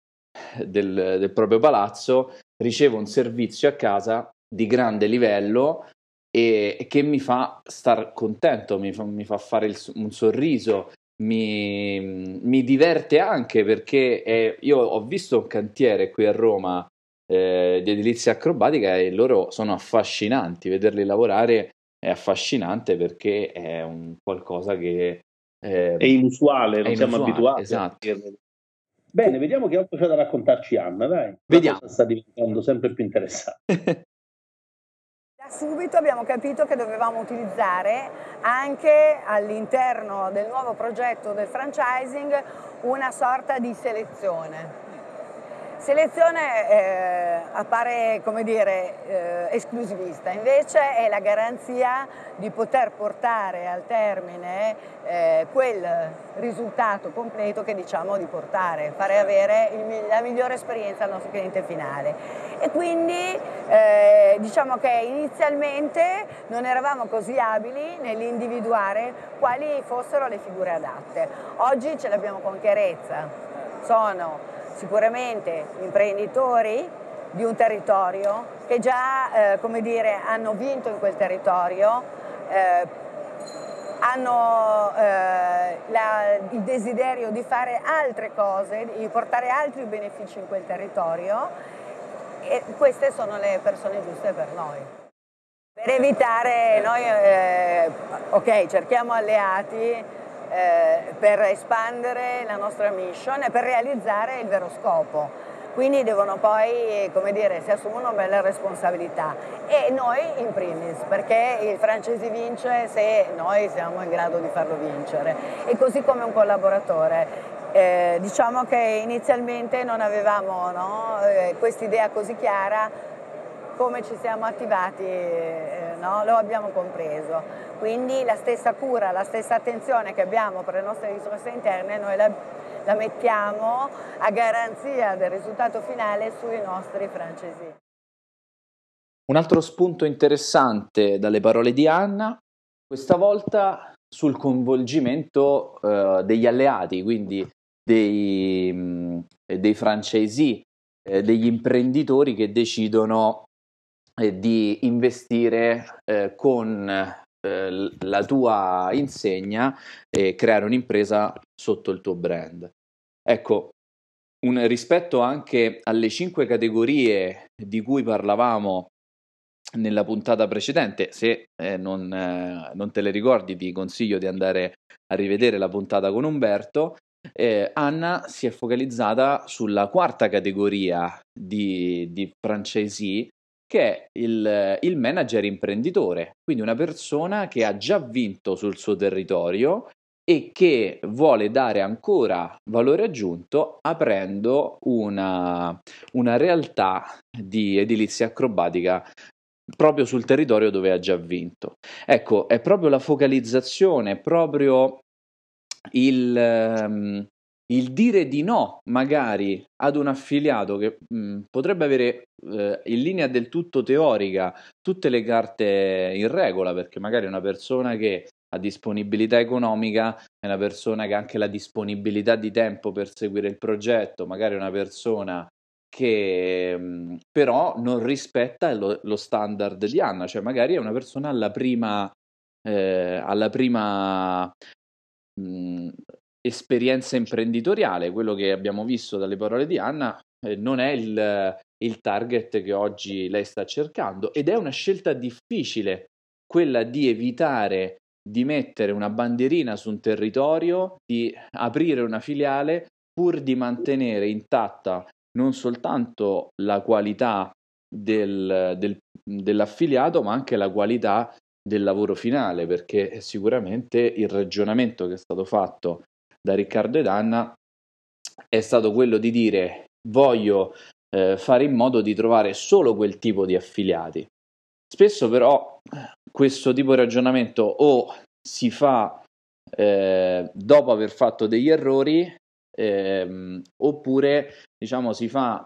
del, del proprio palazzo, ricevo un servizio a casa di grande livello e che mi fa star contento, mi fa, mi fa fare il, un sorriso, mi, mi diverte anche perché è, io ho visto un cantiere qui a Roma eh, di edilizia acrobatica e loro sono affascinanti, vederli lavorare è affascinante perché è un qualcosa che
eh, è inusuale, non è siamo inusuale, abituati.
Esatto.
Bene, vediamo che altro c'è da raccontarci Anna, dai.
Vediamo.
sta diventando sempre più interessante.
da subito abbiamo capito che dovevamo utilizzare anche all'interno del nuovo progetto del franchising una sorta di selezione Selezione eh, appare come dire eh, esclusivista, invece è la garanzia di poter portare al termine eh, quel risultato completo che diciamo di portare, fare avere il, la migliore esperienza al nostro cliente finale. E quindi eh, diciamo che inizialmente non eravamo così abili nell'individuare quali fossero le figure adatte. Oggi ce l'abbiamo con chiarezza. Sono sicuramente imprenditori di un territorio che già eh, come dire, hanno vinto in quel territorio, eh, hanno eh, la, il desiderio di fare altre cose, di portare altri benefici in quel territorio e queste sono le persone giuste per noi. Per evitare, noi eh, ok, cerchiamo alleati, eh, per espandere la nostra mission e per realizzare il vero scopo. Quindi devono poi, come dire, si assumono belle responsabilità e noi in primis, perché il francese vince se noi siamo in grado di farlo vincere e così come un collaboratore. Eh, diciamo che inizialmente non avevamo no, eh, questa così chiara, come ci siamo attivati eh, no, lo abbiamo compreso. Quindi la stessa cura, la stessa attenzione che abbiamo per le nostre risorse interne noi la, la mettiamo a garanzia del risultato finale sui nostri francesi.
Un altro spunto interessante dalle parole di Anna, questa volta sul coinvolgimento eh, degli alleati, quindi dei, mh, dei francesi, eh, degli imprenditori che decidono di investire eh, con eh, la tua insegna e creare un'impresa sotto il tuo brand. Ecco, un, rispetto anche alle cinque categorie di cui parlavamo nella puntata precedente, se eh, non, eh, non, te le ricordi ti consiglio di andare a rivedere la puntata con Umberto, eh, Anna si è focalizzata sulla quarta categoria di, di franchisee che è il, il manager imprenditore, quindi una persona che ha già vinto sul suo territorio e che vuole dare ancora valore aggiunto aprendo una, una realtà di edilizia acrobatica proprio sul territorio dove ha già vinto. Ecco, è proprio la focalizzazione, proprio il, um, il dire di no magari ad un affiliato che mh, mm, potrebbe avere eh, in linea del tutto teorica tutte le carte in regola, perché magari una persona che ha disponibilità economica è una persona che ha anche la disponibilità di tempo per seguire il progetto, magari una persona che mh, mm, però non rispetta lo, lo, standard di Anna, cioè magari è una persona alla prima, eh, alla prima mh, mm, esperienza imprenditoriale, quello che abbiamo visto dalle parole di Anna, eh, non è il, il target che oggi lei sta cercando ed è una scelta difficile quella di evitare di mettere una bandierina su un territorio, di aprire una filiale pur di mantenere intatta non soltanto la qualità del, del, dell'affiliato, ma anche la qualità del lavoro finale, perché sicuramente il ragionamento che è stato fatto da Riccardo ed Anna è stato quello di dire voglio eh, fare in modo di trovare solo quel tipo di affiliati. Spesso però questo tipo di ragionamento o si fa eh, dopo aver fatto degli errori ehm, oppure diciamo si fa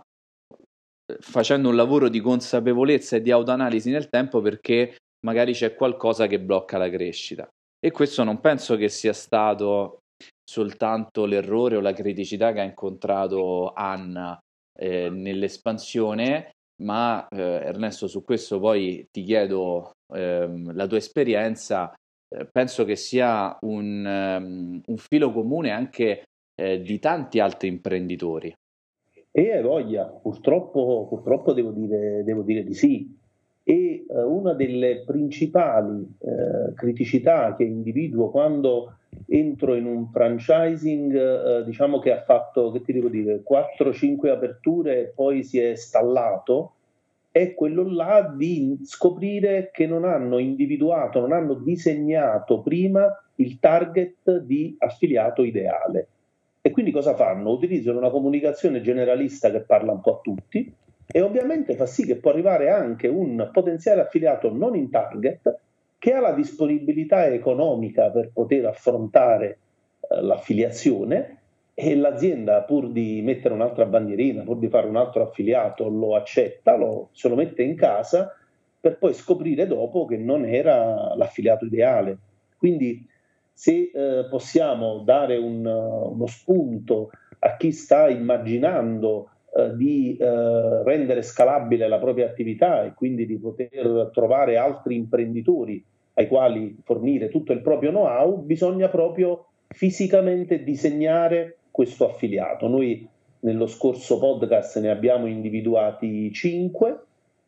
facendo un lavoro di consapevolezza e di autoanalisi nel tempo perché magari c'è qualcosa che blocca la crescita. E questo non penso che sia stato soltanto l'errore o la criticità che ha incontrato Anna eh, nell'espansione, ma eh, Ernesto su questo poi ti chiedo ehm, la tua esperienza, eh, penso che sia un, um, un filo comune anche eh, di tanti altri imprenditori.
E hai voglia, purtroppo, purtroppo devo, dire, devo dire di sì. E eh, una delle principali eh, criticità che individuo quando entro in un franchising, eh, diciamo che ha fatto, che ti devo dire, 4-5 aperture e poi si è stallato, è quello là di scoprire che non hanno individuato, non hanno disegnato prima il target di affiliato ideale. E quindi cosa fanno? Utilizzano una comunicazione generalista che parla un po' a tutti e ovviamente fa sì che può arrivare anche un potenziale affiliato non in target che ha la disponibilità economica per poter affrontare eh, l'affiliazione e l'azienda pur di mettere un'altra bandierina, pur di fare un altro affiliato, lo accetta, lo, se lo mette in casa per poi scoprire dopo che non era l'affiliato ideale. Quindi se eh, possiamo dare un, uno spunto a chi sta immaginando di eh, rendere scalabile la propria attività e quindi di poter trovare altri imprenditori ai quali fornire tutto il proprio know-how, bisogna proprio fisicamente disegnare questo affiliato. Noi nello scorso podcast ne abbiamo individuati cinque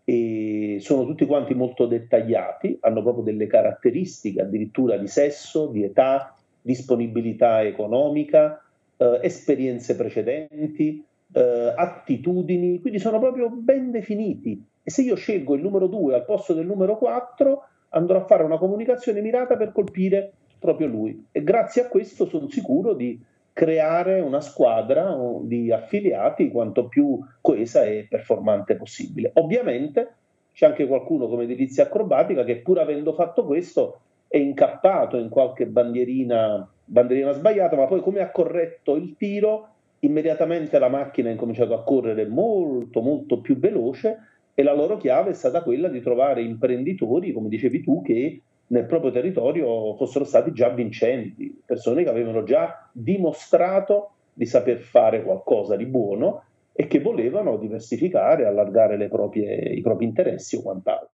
e sono tutti quanti molto dettagliati, hanno proprio delle caratteristiche addirittura di sesso, di età, disponibilità economica, eh, esperienze precedenti, eh, attitudini, quindi sono proprio ben definiti. E se io scelgo il numero 2 al posto del numero 4, andrò a fare una comunicazione mirata per colpire proprio lui. E grazie a questo sono sicuro di creare una squadra di affiliati quanto più coesa e performante possibile. Ovviamente c'è anche qualcuno come edilizia acrobatica che pur avendo fatto questo è incappato in qualche bandierina, bandierina sbagliata, ma poi come ha corretto il tiro, immediatamente la macchina ha incominciato a correre molto molto più veloce e la loro chiave è stata quella di trovare imprenditori, come dicevi tu, che nel proprio territorio fossero stati già vincenti, persone che avevano già dimostrato di saper fare qualcosa di buono e che volevano diversificare, allargare proprie, i propri interessi o quant'altro.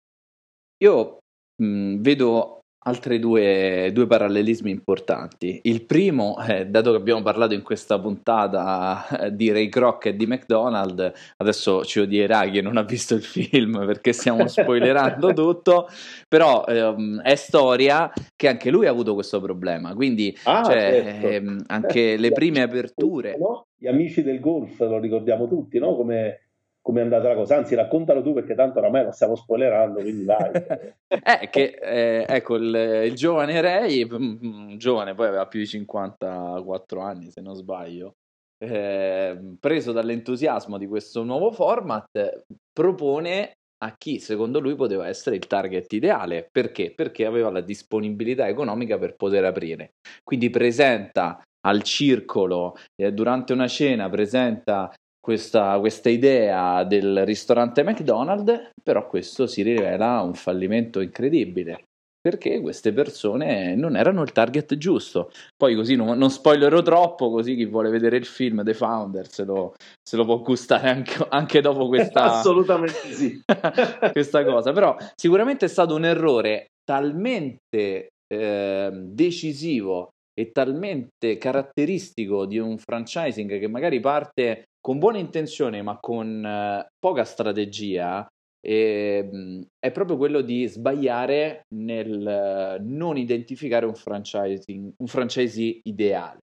Io mh, vedo altre due, due, parallelismi importanti. Il primo, eh, dato che abbiamo parlato in questa puntata eh, di Ray Kroc e di McDonald, adesso ci odierà chi non ha visto il film perché stiamo spoilerando tutto, però ehm, è storia che anche lui ha avuto questo problema, quindi ah, cioè, certo. ehm, anche le prime aperture...
Gli amici del golf lo ricordiamo tutti, no? come come è andata la cosa. Anzi, raccontalo tu perché tanto oramai lo stiamo spoilerando, quindi vai.
eh, che, eh, ecco, il, il, giovane Ray, mm, mm, giovane, poi aveva più di 54 anni, se non sbaglio, eh, preso dall'entusiasmo di questo nuovo format, propone a chi secondo lui poteva essere il target ideale. Perché? Perché aveva la disponibilità economica per poter aprire. Quindi presenta al circolo eh, durante una cena presenta questa, questa idea del ristorante McDonald's, però questo si rivela un fallimento incredibile perché queste persone non erano il target giusto. Poi così non, non spoilerò troppo, così chi vuole vedere il film The Founder se lo, se lo può gustare anche, anche dopo questa...
Assolutamente sì.
questa cosa, però sicuramente è stato un errore talmente eh, decisivo e talmente caratteristico di un franchising che magari parte con buone intenzioni ma con eh, poca strategia e, ehm, è proprio quello di sbagliare nel eh, non identificare un, franchising, un franchisee ideale.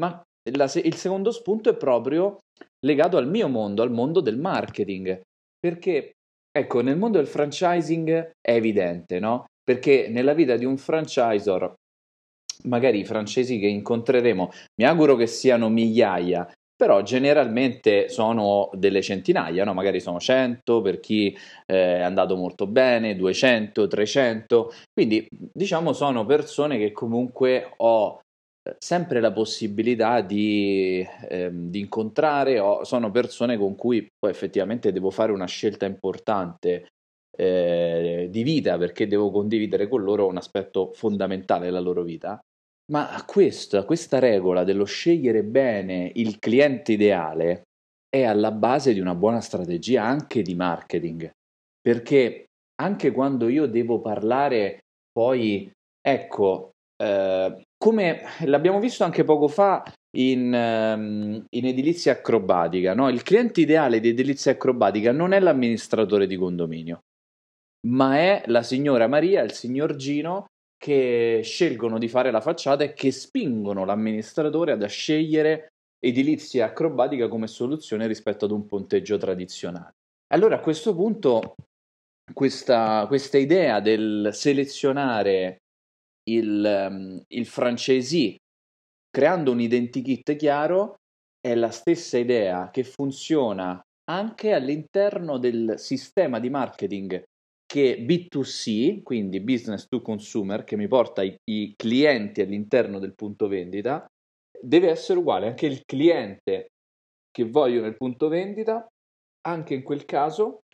Ma la, il secondo spunto è proprio legato al mio mondo, al mondo del marketing, perché ecco, nel mondo del franchising è evidente, no? Perché nella vita di un franchisor magari i francesi che incontreremo, mi auguro che siano migliaia, però generalmente sono delle centinaia, no? magari sono 100 per chi eh, è andato molto bene, 200, 300, quindi diciamo sono persone che comunque ho eh, sempre la possibilità di, eh, di incontrare, o sono persone con cui poi effettivamente devo fare una scelta importante eh, di vita perché devo condividere con loro un aspetto fondamentale della loro vita ma questa, questa regola dello scegliere bene il cliente ideale è alla base di una buona strategia anche di marketing, perché anche quando io devo parlare poi ecco, eh, come l'abbiamo visto anche poco fa in, um, in edilizia acrobatica, no? il cliente ideale di edilizia acrobatica non è l'amministratore di condominio, ma è la signora Maria il signor Gino che scelgono di fare la facciata e che spingono l'amministratore ad scegliere edilizia acrobatica come soluzione rispetto ad un ponteggio tradizionale. Allora a questo punto questa, questa idea del selezionare il, um, il franchisee creando un identikit chiaro è la stessa idea che funziona anche all'interno del sistema di marketing che B2C, quindi business to consumer, che mi porta i, i clienti all'interno del punto vendita, deve essere uguale. Anche il cliente che voglio nel punto vendita, anche in quel caso,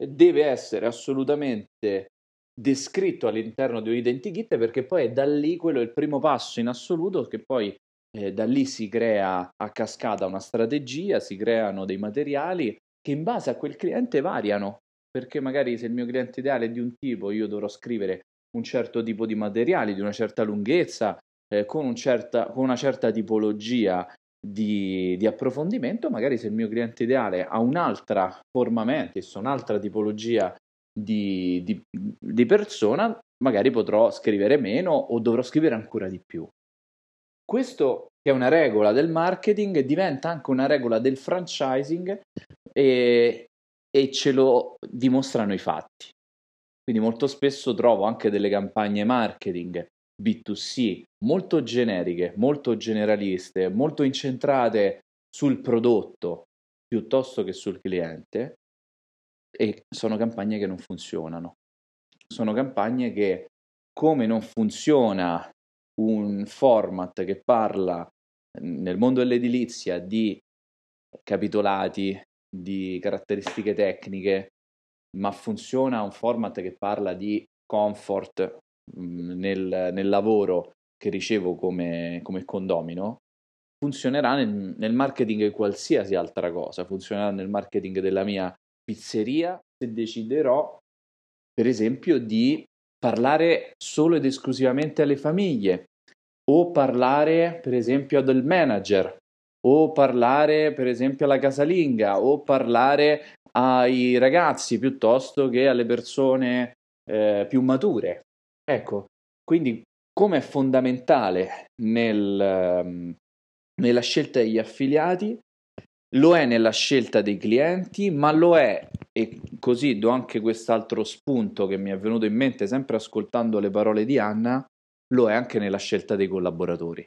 deve essere assolutamente descritto all'interno di un identikit perché poi è da lì quello è il primo passo in assoluto che poi eh, da lì si crea a cascata una strategia, si creano dei materiali che in base a quel cliente variano perché magari se il mio cliente ideale è di un tipo io dovrò scrivere un certo tipo di materiali di una certa lunghezza eh, con, un certa, con, una certa tipologia di, di, approfondimento magari se il mio cliente ideale ha un'altra forma mentis un'altra tipologia di, di, di persona, magari potrò scrivere meno o dovrò scrivere ancora di più. Questo che è una regola del marketing diventa anche una regola del franchising e, e ce lo dimostrano i fatti. Quindi molto spesso trovo anche delle campagne marketing B2C molto generiche, molto generaliste, molto incentrate sul prodotto piuttosto che sul cliente e sono campagne che non funzionano. Sono campagne che, come non funziona un format che parla nel mondo dell'edilizia di capitolati, di caratteristiche tecniche, ma funziona un format che parla di comfort nel, nel lavoro che ricevo come, come condomino, funzionerà nel, nel marketing qualsiasi altra cosa, funzionerà nel marketing della mia pizzeria se deciderò, per esempio, di parlare solo ed esclusivamente alle famiglie o parlare, per esempio, del manager o parlare, per esempio, alla casalinga o parlare ai ragazzi piuttosto che alle persone eh, più mature. Ecco, quindi come è fondamentale nel, um, nella scelta degli affiliati lo è nella scelta dei clienti, ma lo è, e così do anche quest'altro spunto che mi è venuto in mente sempre ascoltando le parole di Anna, lo è anche nella scelta dei collaboratori.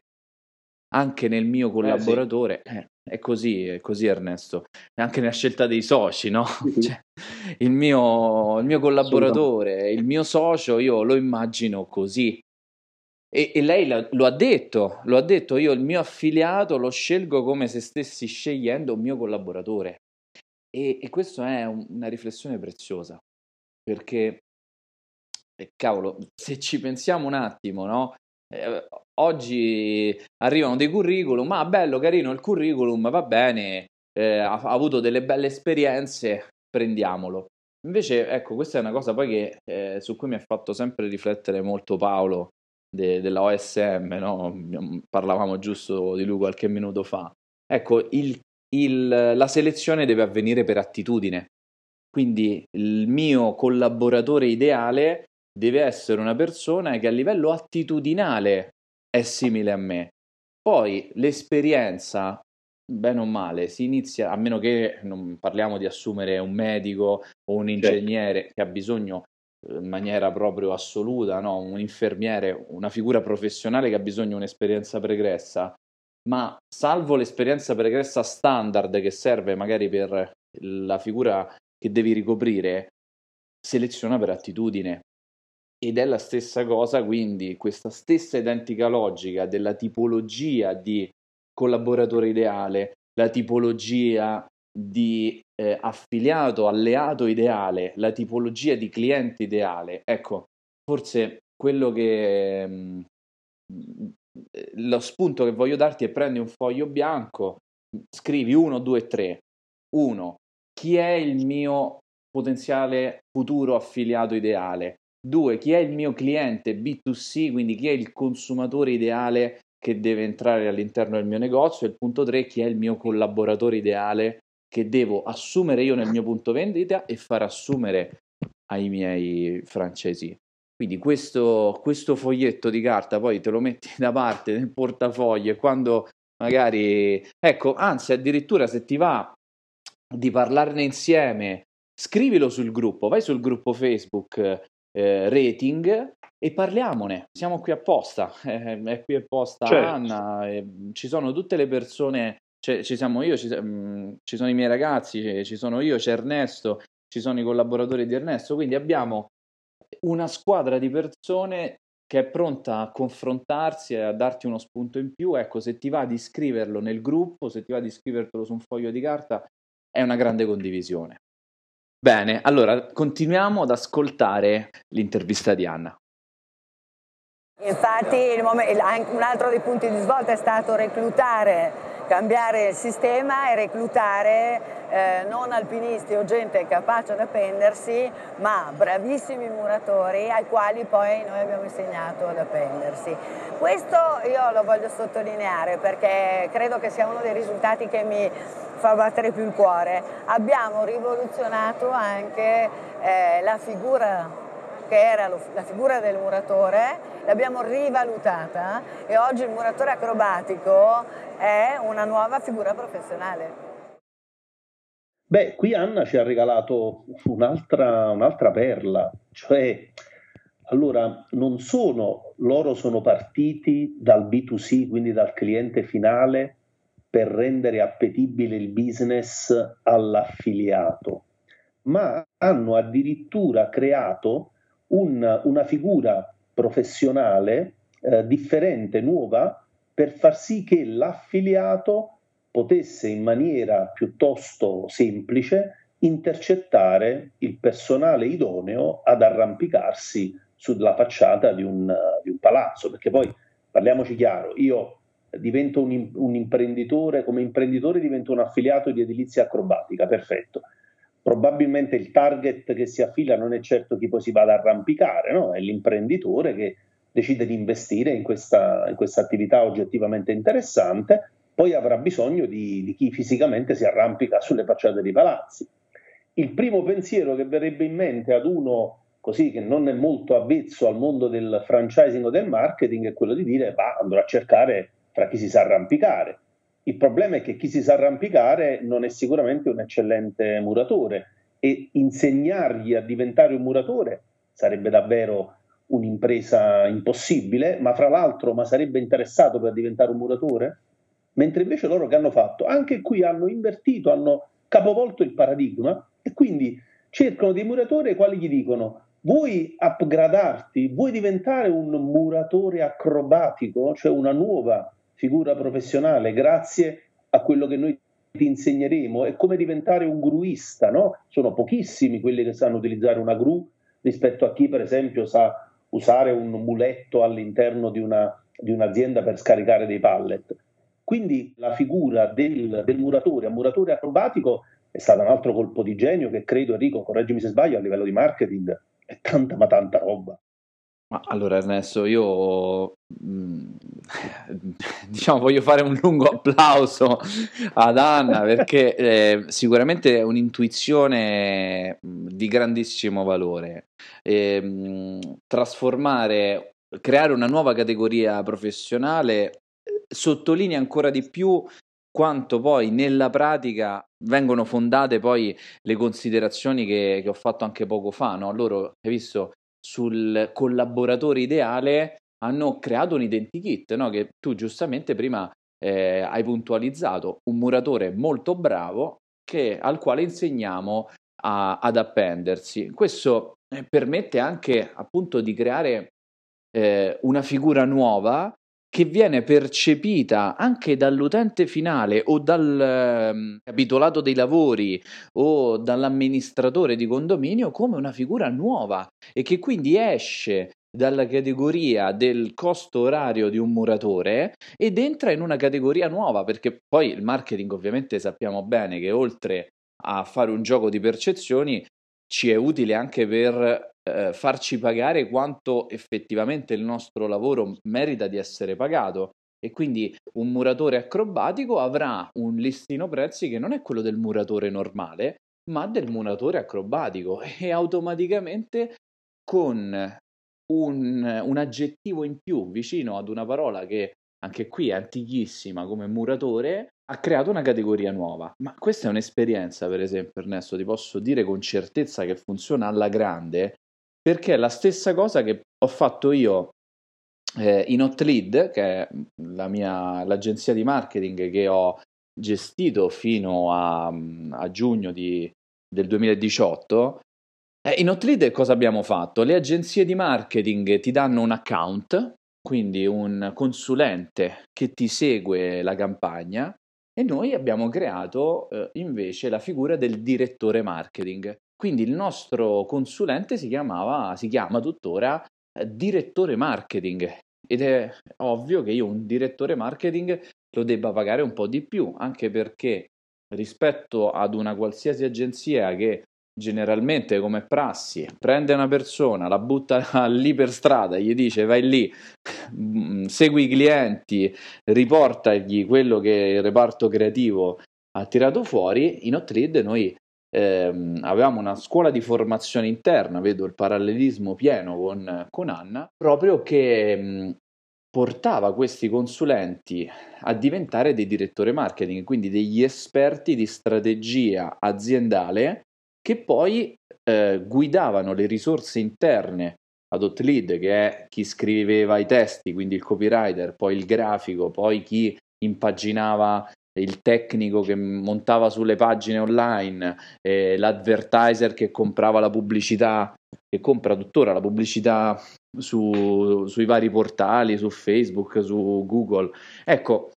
Anche nel mio collaboratore, eh sì. eh, è così, è così Ernesto, anche nella scelta dei soci, no? Cioè, il, mio, il mio collaboratore, il mio socio, io lo immagino così, e, e lei la, lo ha detto, lo ha detto, io il mio affiliato lo scelgo come se stessi scegliendo un mio collaboratore. E, e questa è un, una riflessione preziosa, perché, eh, cavolo, se ci pensiamo un attimo, no? Eh, oggi arrivano dei curriculum, ma bello, carino il curriculum, va bene, eh, ha, ha, avuto delle belle esperienze, prendiamolo. Invece, ecco, questa è una cosa poi che, eh, su cui mi ha fatto sempre riflettere molto Paolo de, della OSM, no? parlavamo giusto di lui qualche minuto fa. Ecco, il, il, la selezione deve avvenire per attitudine, quindi il mio collaboratore ideale deve essere una persona che a livello attitudinale è simile a me. Poi l'esperienza, bene o male, si inizia, a meno che non parliamo di assumere un medico o un certo. ingegnere che ha bisogno in maniera proprio assoluta, no? un infermiere, una figura professionale che ha bisogno di un'esperienza pregressa, ma salvo l'esperienza pregressa standard che serve magari per la figura che devi ricoprire, seleziona per attitudine. Ed è la stessa cosa, quindi questa stessa identica logica della tipologia di collaboratore ideale, la tipologia di eh, affiliato, alleato ideale, la tipologia di cliente ideale, ecco, forse quello che mh, mm, lo spunto che voglio darti è prendi un foglio bianco, scrivi 1, 2, 3. 1. Chi è il mio potenziale futuro affiliato ideale? Due, chi è il mio cliente B2C, quindi chi è il consumatore ideale che deve entrare all'interno del mio negozio. E il punto tre, chi è il mio collaboratore ideale che devo assumere io nel mio punto vendita e far assumere ai miei francesi. Quindi questo, questo foglietto di carta poi te lo metti da parte nel portafoglio e quando magari, ecco, anzi addirittura se ti va di parlarne insieme, scrivilo sul gruppo, vai sul gruppo Facebook eh, rating e parliamone, siamo qui apposta, eh, è qui apposta certo. Anna, eh, ci sono tutte le persone, cioè, ci siamo io, ci, mh, mm, ci sono i miei ragazzi, ci sono io, c'è Ernesto, ci sono i collaboratori di Ernesto, quindi abbiamo una squadra di persone che è pronta a confrontarsi e a darti uno spunto in più. Ecco, se ti va di scriverlo nel gruppo, se ti va di scrivertelo su un foglio di carta, è una grande condivisione. Bene, allora continuiamo ad ascoltare l'intervista di Anna.
Infatti un altro dei punti di svolta è stato reclutare cambiare il sistema e reclutare eh, non alpinisti o gente capace ad appendersi, ma bravissimi muratori ai quali poi noi abbiamo insegnato ad appendersi. Questo io lo voglio sottolineare perché credo che sia uno dei risultati che mi fa battere più il cuore. Abbiamo rivoluzionato anche eh, la figura che era la figura del muratore, l'abbiamo rivalutata e oggi il muratore acrobatico è una nuova figura professionale.
Beh, qui Anna ci ha regalato un'altra, un'altra perla, cioè allora non sono, loro sono partiti dal B2C, quindi dal cliente finale, per rendere appetibile il business all'affiliato, ma hanno addirittura creato un, una figura professionale eh, differente, nuova, per far sì che l'affiliato potesse in maniera piuttosto semplice intercettare il personale idoneo ad arrampicarsi sulla facciata di un, di un palazzo, perché poi parliamoci chiaro, io divento un, un, imprenditore, come imprenditore divento un affiliato di edilizia acrobatica, perfetto probabilmente il target che si affila non è certo chi poi si va ad arrampicare, no? è l'imprenditore che decide di investire in questa, in questa attività oggettivamente interessante, poi avrà bisogno di, di chi fisicamente si arrampica sulle facciate dei palazzi. Il primo pensiero che verrebbe in mente ad uno così che non è molto avvezzo al mondo del franchising o del marketing è quello di dire va, andrò a cercare fra chi si sa arrampicare. Il problema è che chi si sa arrampicare non è sicuramente un eccellente muratore e insegnargli a diventare un muratore sarebbe davvero un'impresa impossibile, ma fra l'altro, ma sarebbe interessato per diventare un muratore? Mentre invece loro che hanno fatto? Anche qui hanno invertito, hanno capovolto il paradigma e quindi cercano dei muratori ai quali gli dicono vuoi upgradarti, vuoi diventare un muratore acrobatico, cioè una nuova figura professionale grazie a quello che noi ti insegneremo. È come diventare un gruista, no? Sono pochissimi quelli che sanno utilizzare una gru rispetto a chi, per esempio, sa usare un muletto all'interno di, una, di un'azienda per scaricare dei pallet. Quindi la figura del, del muratore, a muratore acrobatico, è stato un altro colpo di genio che credo, Enrico, correggimi se sbaglio, a livello di marketing è tanta ma tanta roba.
Ma allora Ernesto, io mm, diciamo voglio fare un lungo applauso ad Anna perché eh, sicuramente è un'intuizione mm, di grandissimo valore. E, mh, trasformare, creare una nuova categoria professionale eh, sottolinea ancora di più quanto poi nella pratica vengono fondate poi le considerazioni che, che ho fatto anche poco fa. No? Loro, hai visto, sul collaboratore ideale hanno creato un identikit no? che tu giustamente prima eh, hai puntualizzato, un muratore molto bravo che, al quale insegniamo a, ad appendersi. Questo eh, permette anche appunto di creare eh, una figura nuova che viene percepita anche dall'utente finale o dal eh, capitolato dei lavori o dall'amministratore di condominio come una figura nuova e che quindi esce dalla categoria del costo orario di un muratore ed entra in una categoria nuova perché poi il marketing ovviamente sappiamo bene che oltre a fare un gioco di percezioni ci è utile anche per eh, farci pagare quanto effettivamente il nostro lavoro merita di essere pagato. E quindi un muratore acrobatico avrà un listino prezzi che non è quello del muratore normale, ma del muratore acrobatico e automaticamente con un, un aggettivo in più vicino ad una parola che anche qui è antichissima come muratore, ha creato una categoria nuova. Ma questa è un'esperienza, per esempio, Ernesto, ti posso dire con certezza che funziona alla grande, perché è la stessa cosa che ho fatto io eh, in Hotlead, che è la mia, l'agenzia di marketing che ho gestito fino a, a giugno di, del 2018. Eh, in Hotlead cosa abbiamo fatto? Le agenzie di marketing ti danno un account, quindi un consulente che ti segue la campagna e noi abbiamo creato eh, invece la figura del direttore marketing. Quindi il nostro consulente si chiamava, si chiama tuttora eh, direttore marketing. Ed è ovvio che io un direttore marketing lo debba pagare un po' di più, anche perché rispetto ad una qualsiasi agenzia che generalmente come prassi prende una persona, la butta lì per strada, gli dice vai lì, mm, segui i clienti, riportagli quello che il reparto creativo ha tirato fuori, in Otrid noi ehm, avevamo una scuola di formazione interna, vedo il parallelismo pieno con, con Anna, proprio che mh, mm, portava questi consulenti a diventare dei direttori marketing, quindi degli esperti di strategia aziendale che poi eh, guidavano le risorse interne ad Hotlead, che è chi scriveva i testi, quindi il copywriter, poi il grafico, poi chi impaginava il tecnico che montava sulle pagine online, eh, l'advertiser che comprava la pubblicità, che compra tuttora la pubblicità su, sui vari portali, su Facebook, su Google. Ecco,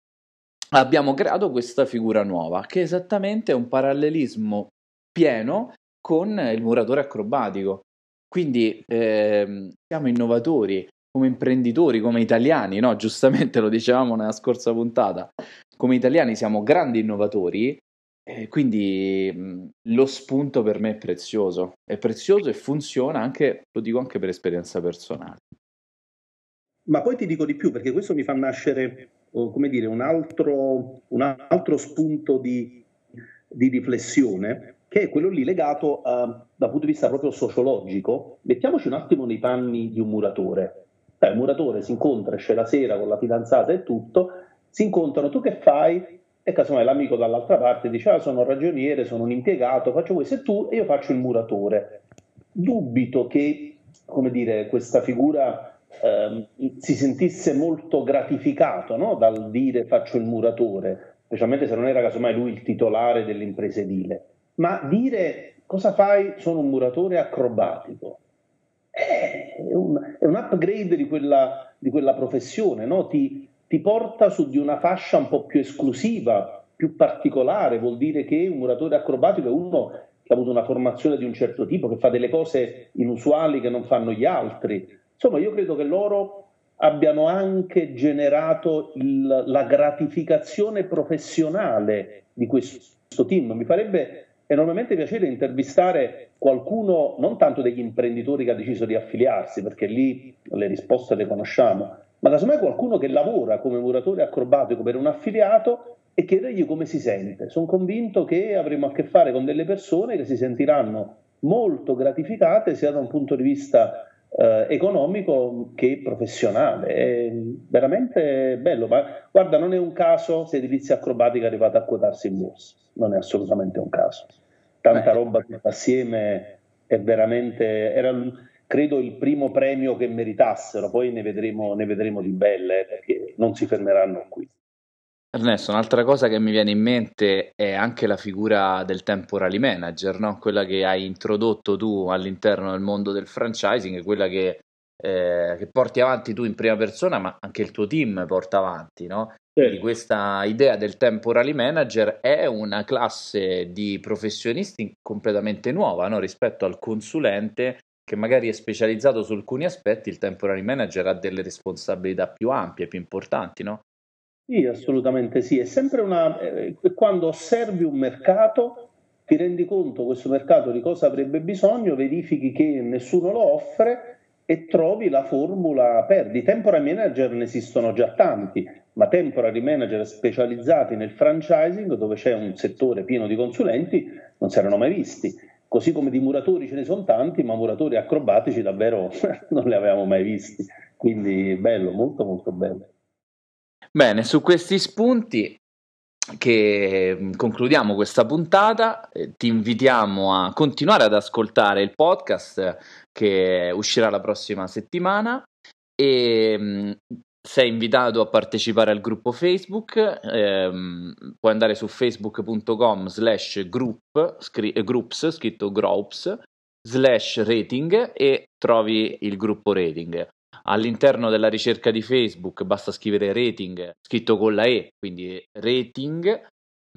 abbiamo creato questa figura nuova, che è esattamente un parallelismo pieno con il muratore acrobatico. Quindi eh, siamo innovatori come imprenditori, come italiani, no? giustamente lo dicevamo nella scorsa puntata, come italiani siamo grandi innovatori, eh, quindi mh, lo spunto per me è prezioso, è prezioso e funziona anche, lo dico anche per esperienza personale.
Ma poi ti dico di più, perché questo mi fa nascere, oh, come dire, un altro, un altro spunto di, di riflessione, che è quello lì legato uh, dal punto di vista proprio sociologico. Mettiamoci un attimo nei panni di un muratore Beh, il muratore si incontra, esce la sera con la fidanzata e tutto, si incontrano, tu che fai? E casomai l'amico dall'altra parte dice, ah, sono ragioniere, sono un impiegato, faccio questo e tu e io faccio il muratore. Dubito che, come dire, questa figura eh, si sentisse molto gratificato no? dal dire faccio il muratore, specialmente se non era casomai lui il titolare dell'impresa edile. Ma dire cosa fai? Sono un muratore acrobatico è un, è un upgrade di quella, di quella professione, no? ti, ti, porta su di una fascia un po' più esclusiva, più particolare, vuol dire che un muratore acrobatico è uno che ha avuto una formazione di un certo tipo, che fa delle cose inusuali che non fanno gli altri. Insomma, io credo che loro abbiano anche generato il, la gratificazione professionale di questo team. Mi farebbe enormemente piacere intervistare qualcuno, non tanto degli imprenditori che ha deciso di affiliarsi, perché lì le risposte le conosciamo, ma casomai qualcuno che lavora come muratore acrobatico per un affiliato e chiedergli come si sente. Sono convinto che avremo a che fare con delle persone che si sentiranno molto gratificate sia da un punto di vista eh, economico che professionale. È veramente bello, ma guarda, non è un caso se edilizia acrobatica è arrivata a quotarsi in borsa, non è assolutamente un caso. Tanta Beh. roba tutta assieme è veramente, era credo il primo premio che meritassero, poi ne vedremo, ne vedremo di belle eh, perché non si fermeranno qui.
Ernesto, un'altra cosa che mi viene in mente è anche la figura del temporary manager, no? quella che hai introdotto tu all'interno del mondo del franchising, quella che, eh, che, porti avanti tu in prima persona, ma anche il tuo team porta avanti. No? Sì. Questa idea del temporary manager è una classe di professionisti completamente nuova no? rispetto al consulente che magari è specializzato su alcuni aspetti, il temporary manager ha delle responsabilità più ampie, più importanti, no?
Sì, assolutamente sì. È sempre una. Eh, quando osservi un mercato, ti rendi conto questo mercato di cosa avrebbe bisogno, verifichi che nessuno lo offre e trovi la formula per. Di temporary manager ne esistono già tanti, ma temporary manager specializzati nel franchising, dove c'è un settore pieno di consulenti, non si erano mai visti. Così come di muratori ce ne sono tanti, ma muratori acrobatici davvero non li avevamo mai visti. Quindi bello, molto molto bello.
Bene, su questi spunti che mm, concludiamo questa puntata, eh, ti invitiamo a continuare ad ascoltare il podcast che uscirà la prossima settimana e mm, sei invitato a partecipare al gruppo Facebook, ehm, puoi andare su facebook.com slash group, scri- eh, groups, scritto groups, slash rating e trovi il gruppo rating. All'interno della ricerca di Facebook basta scrivere rating scritto con la E, quindi rating,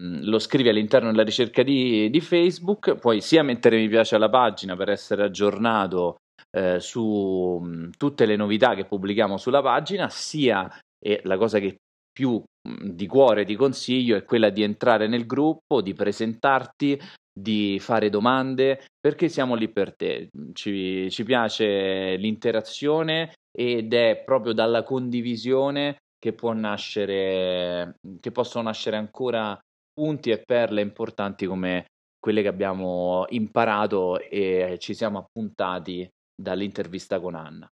mm, lo scrivi all'interno della ricerca di, di, Facebook, puoi sia mettere mi piace alla pagina per essere aggiornato eh, su mh, mm, tutte le novità che pubblichiamo sulla pagina, sia, e la cosa che più mh, mm, di cuore ti consiglio è quella di entrare nel gruppo, di presentarti, di fare domande, perché siamo lì per te. Ci, ci piace l'interazione ed è proprio dalla condivisione che può nascere, che possono nascere ancora punti e perle importanti come quelle che abbiamo imparato e ci siamo appuntati dall'intervista con Anna.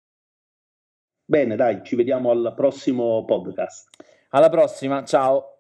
Bene, dai, ci vediamo al prossimo podcast.
Alla prossima, ciao.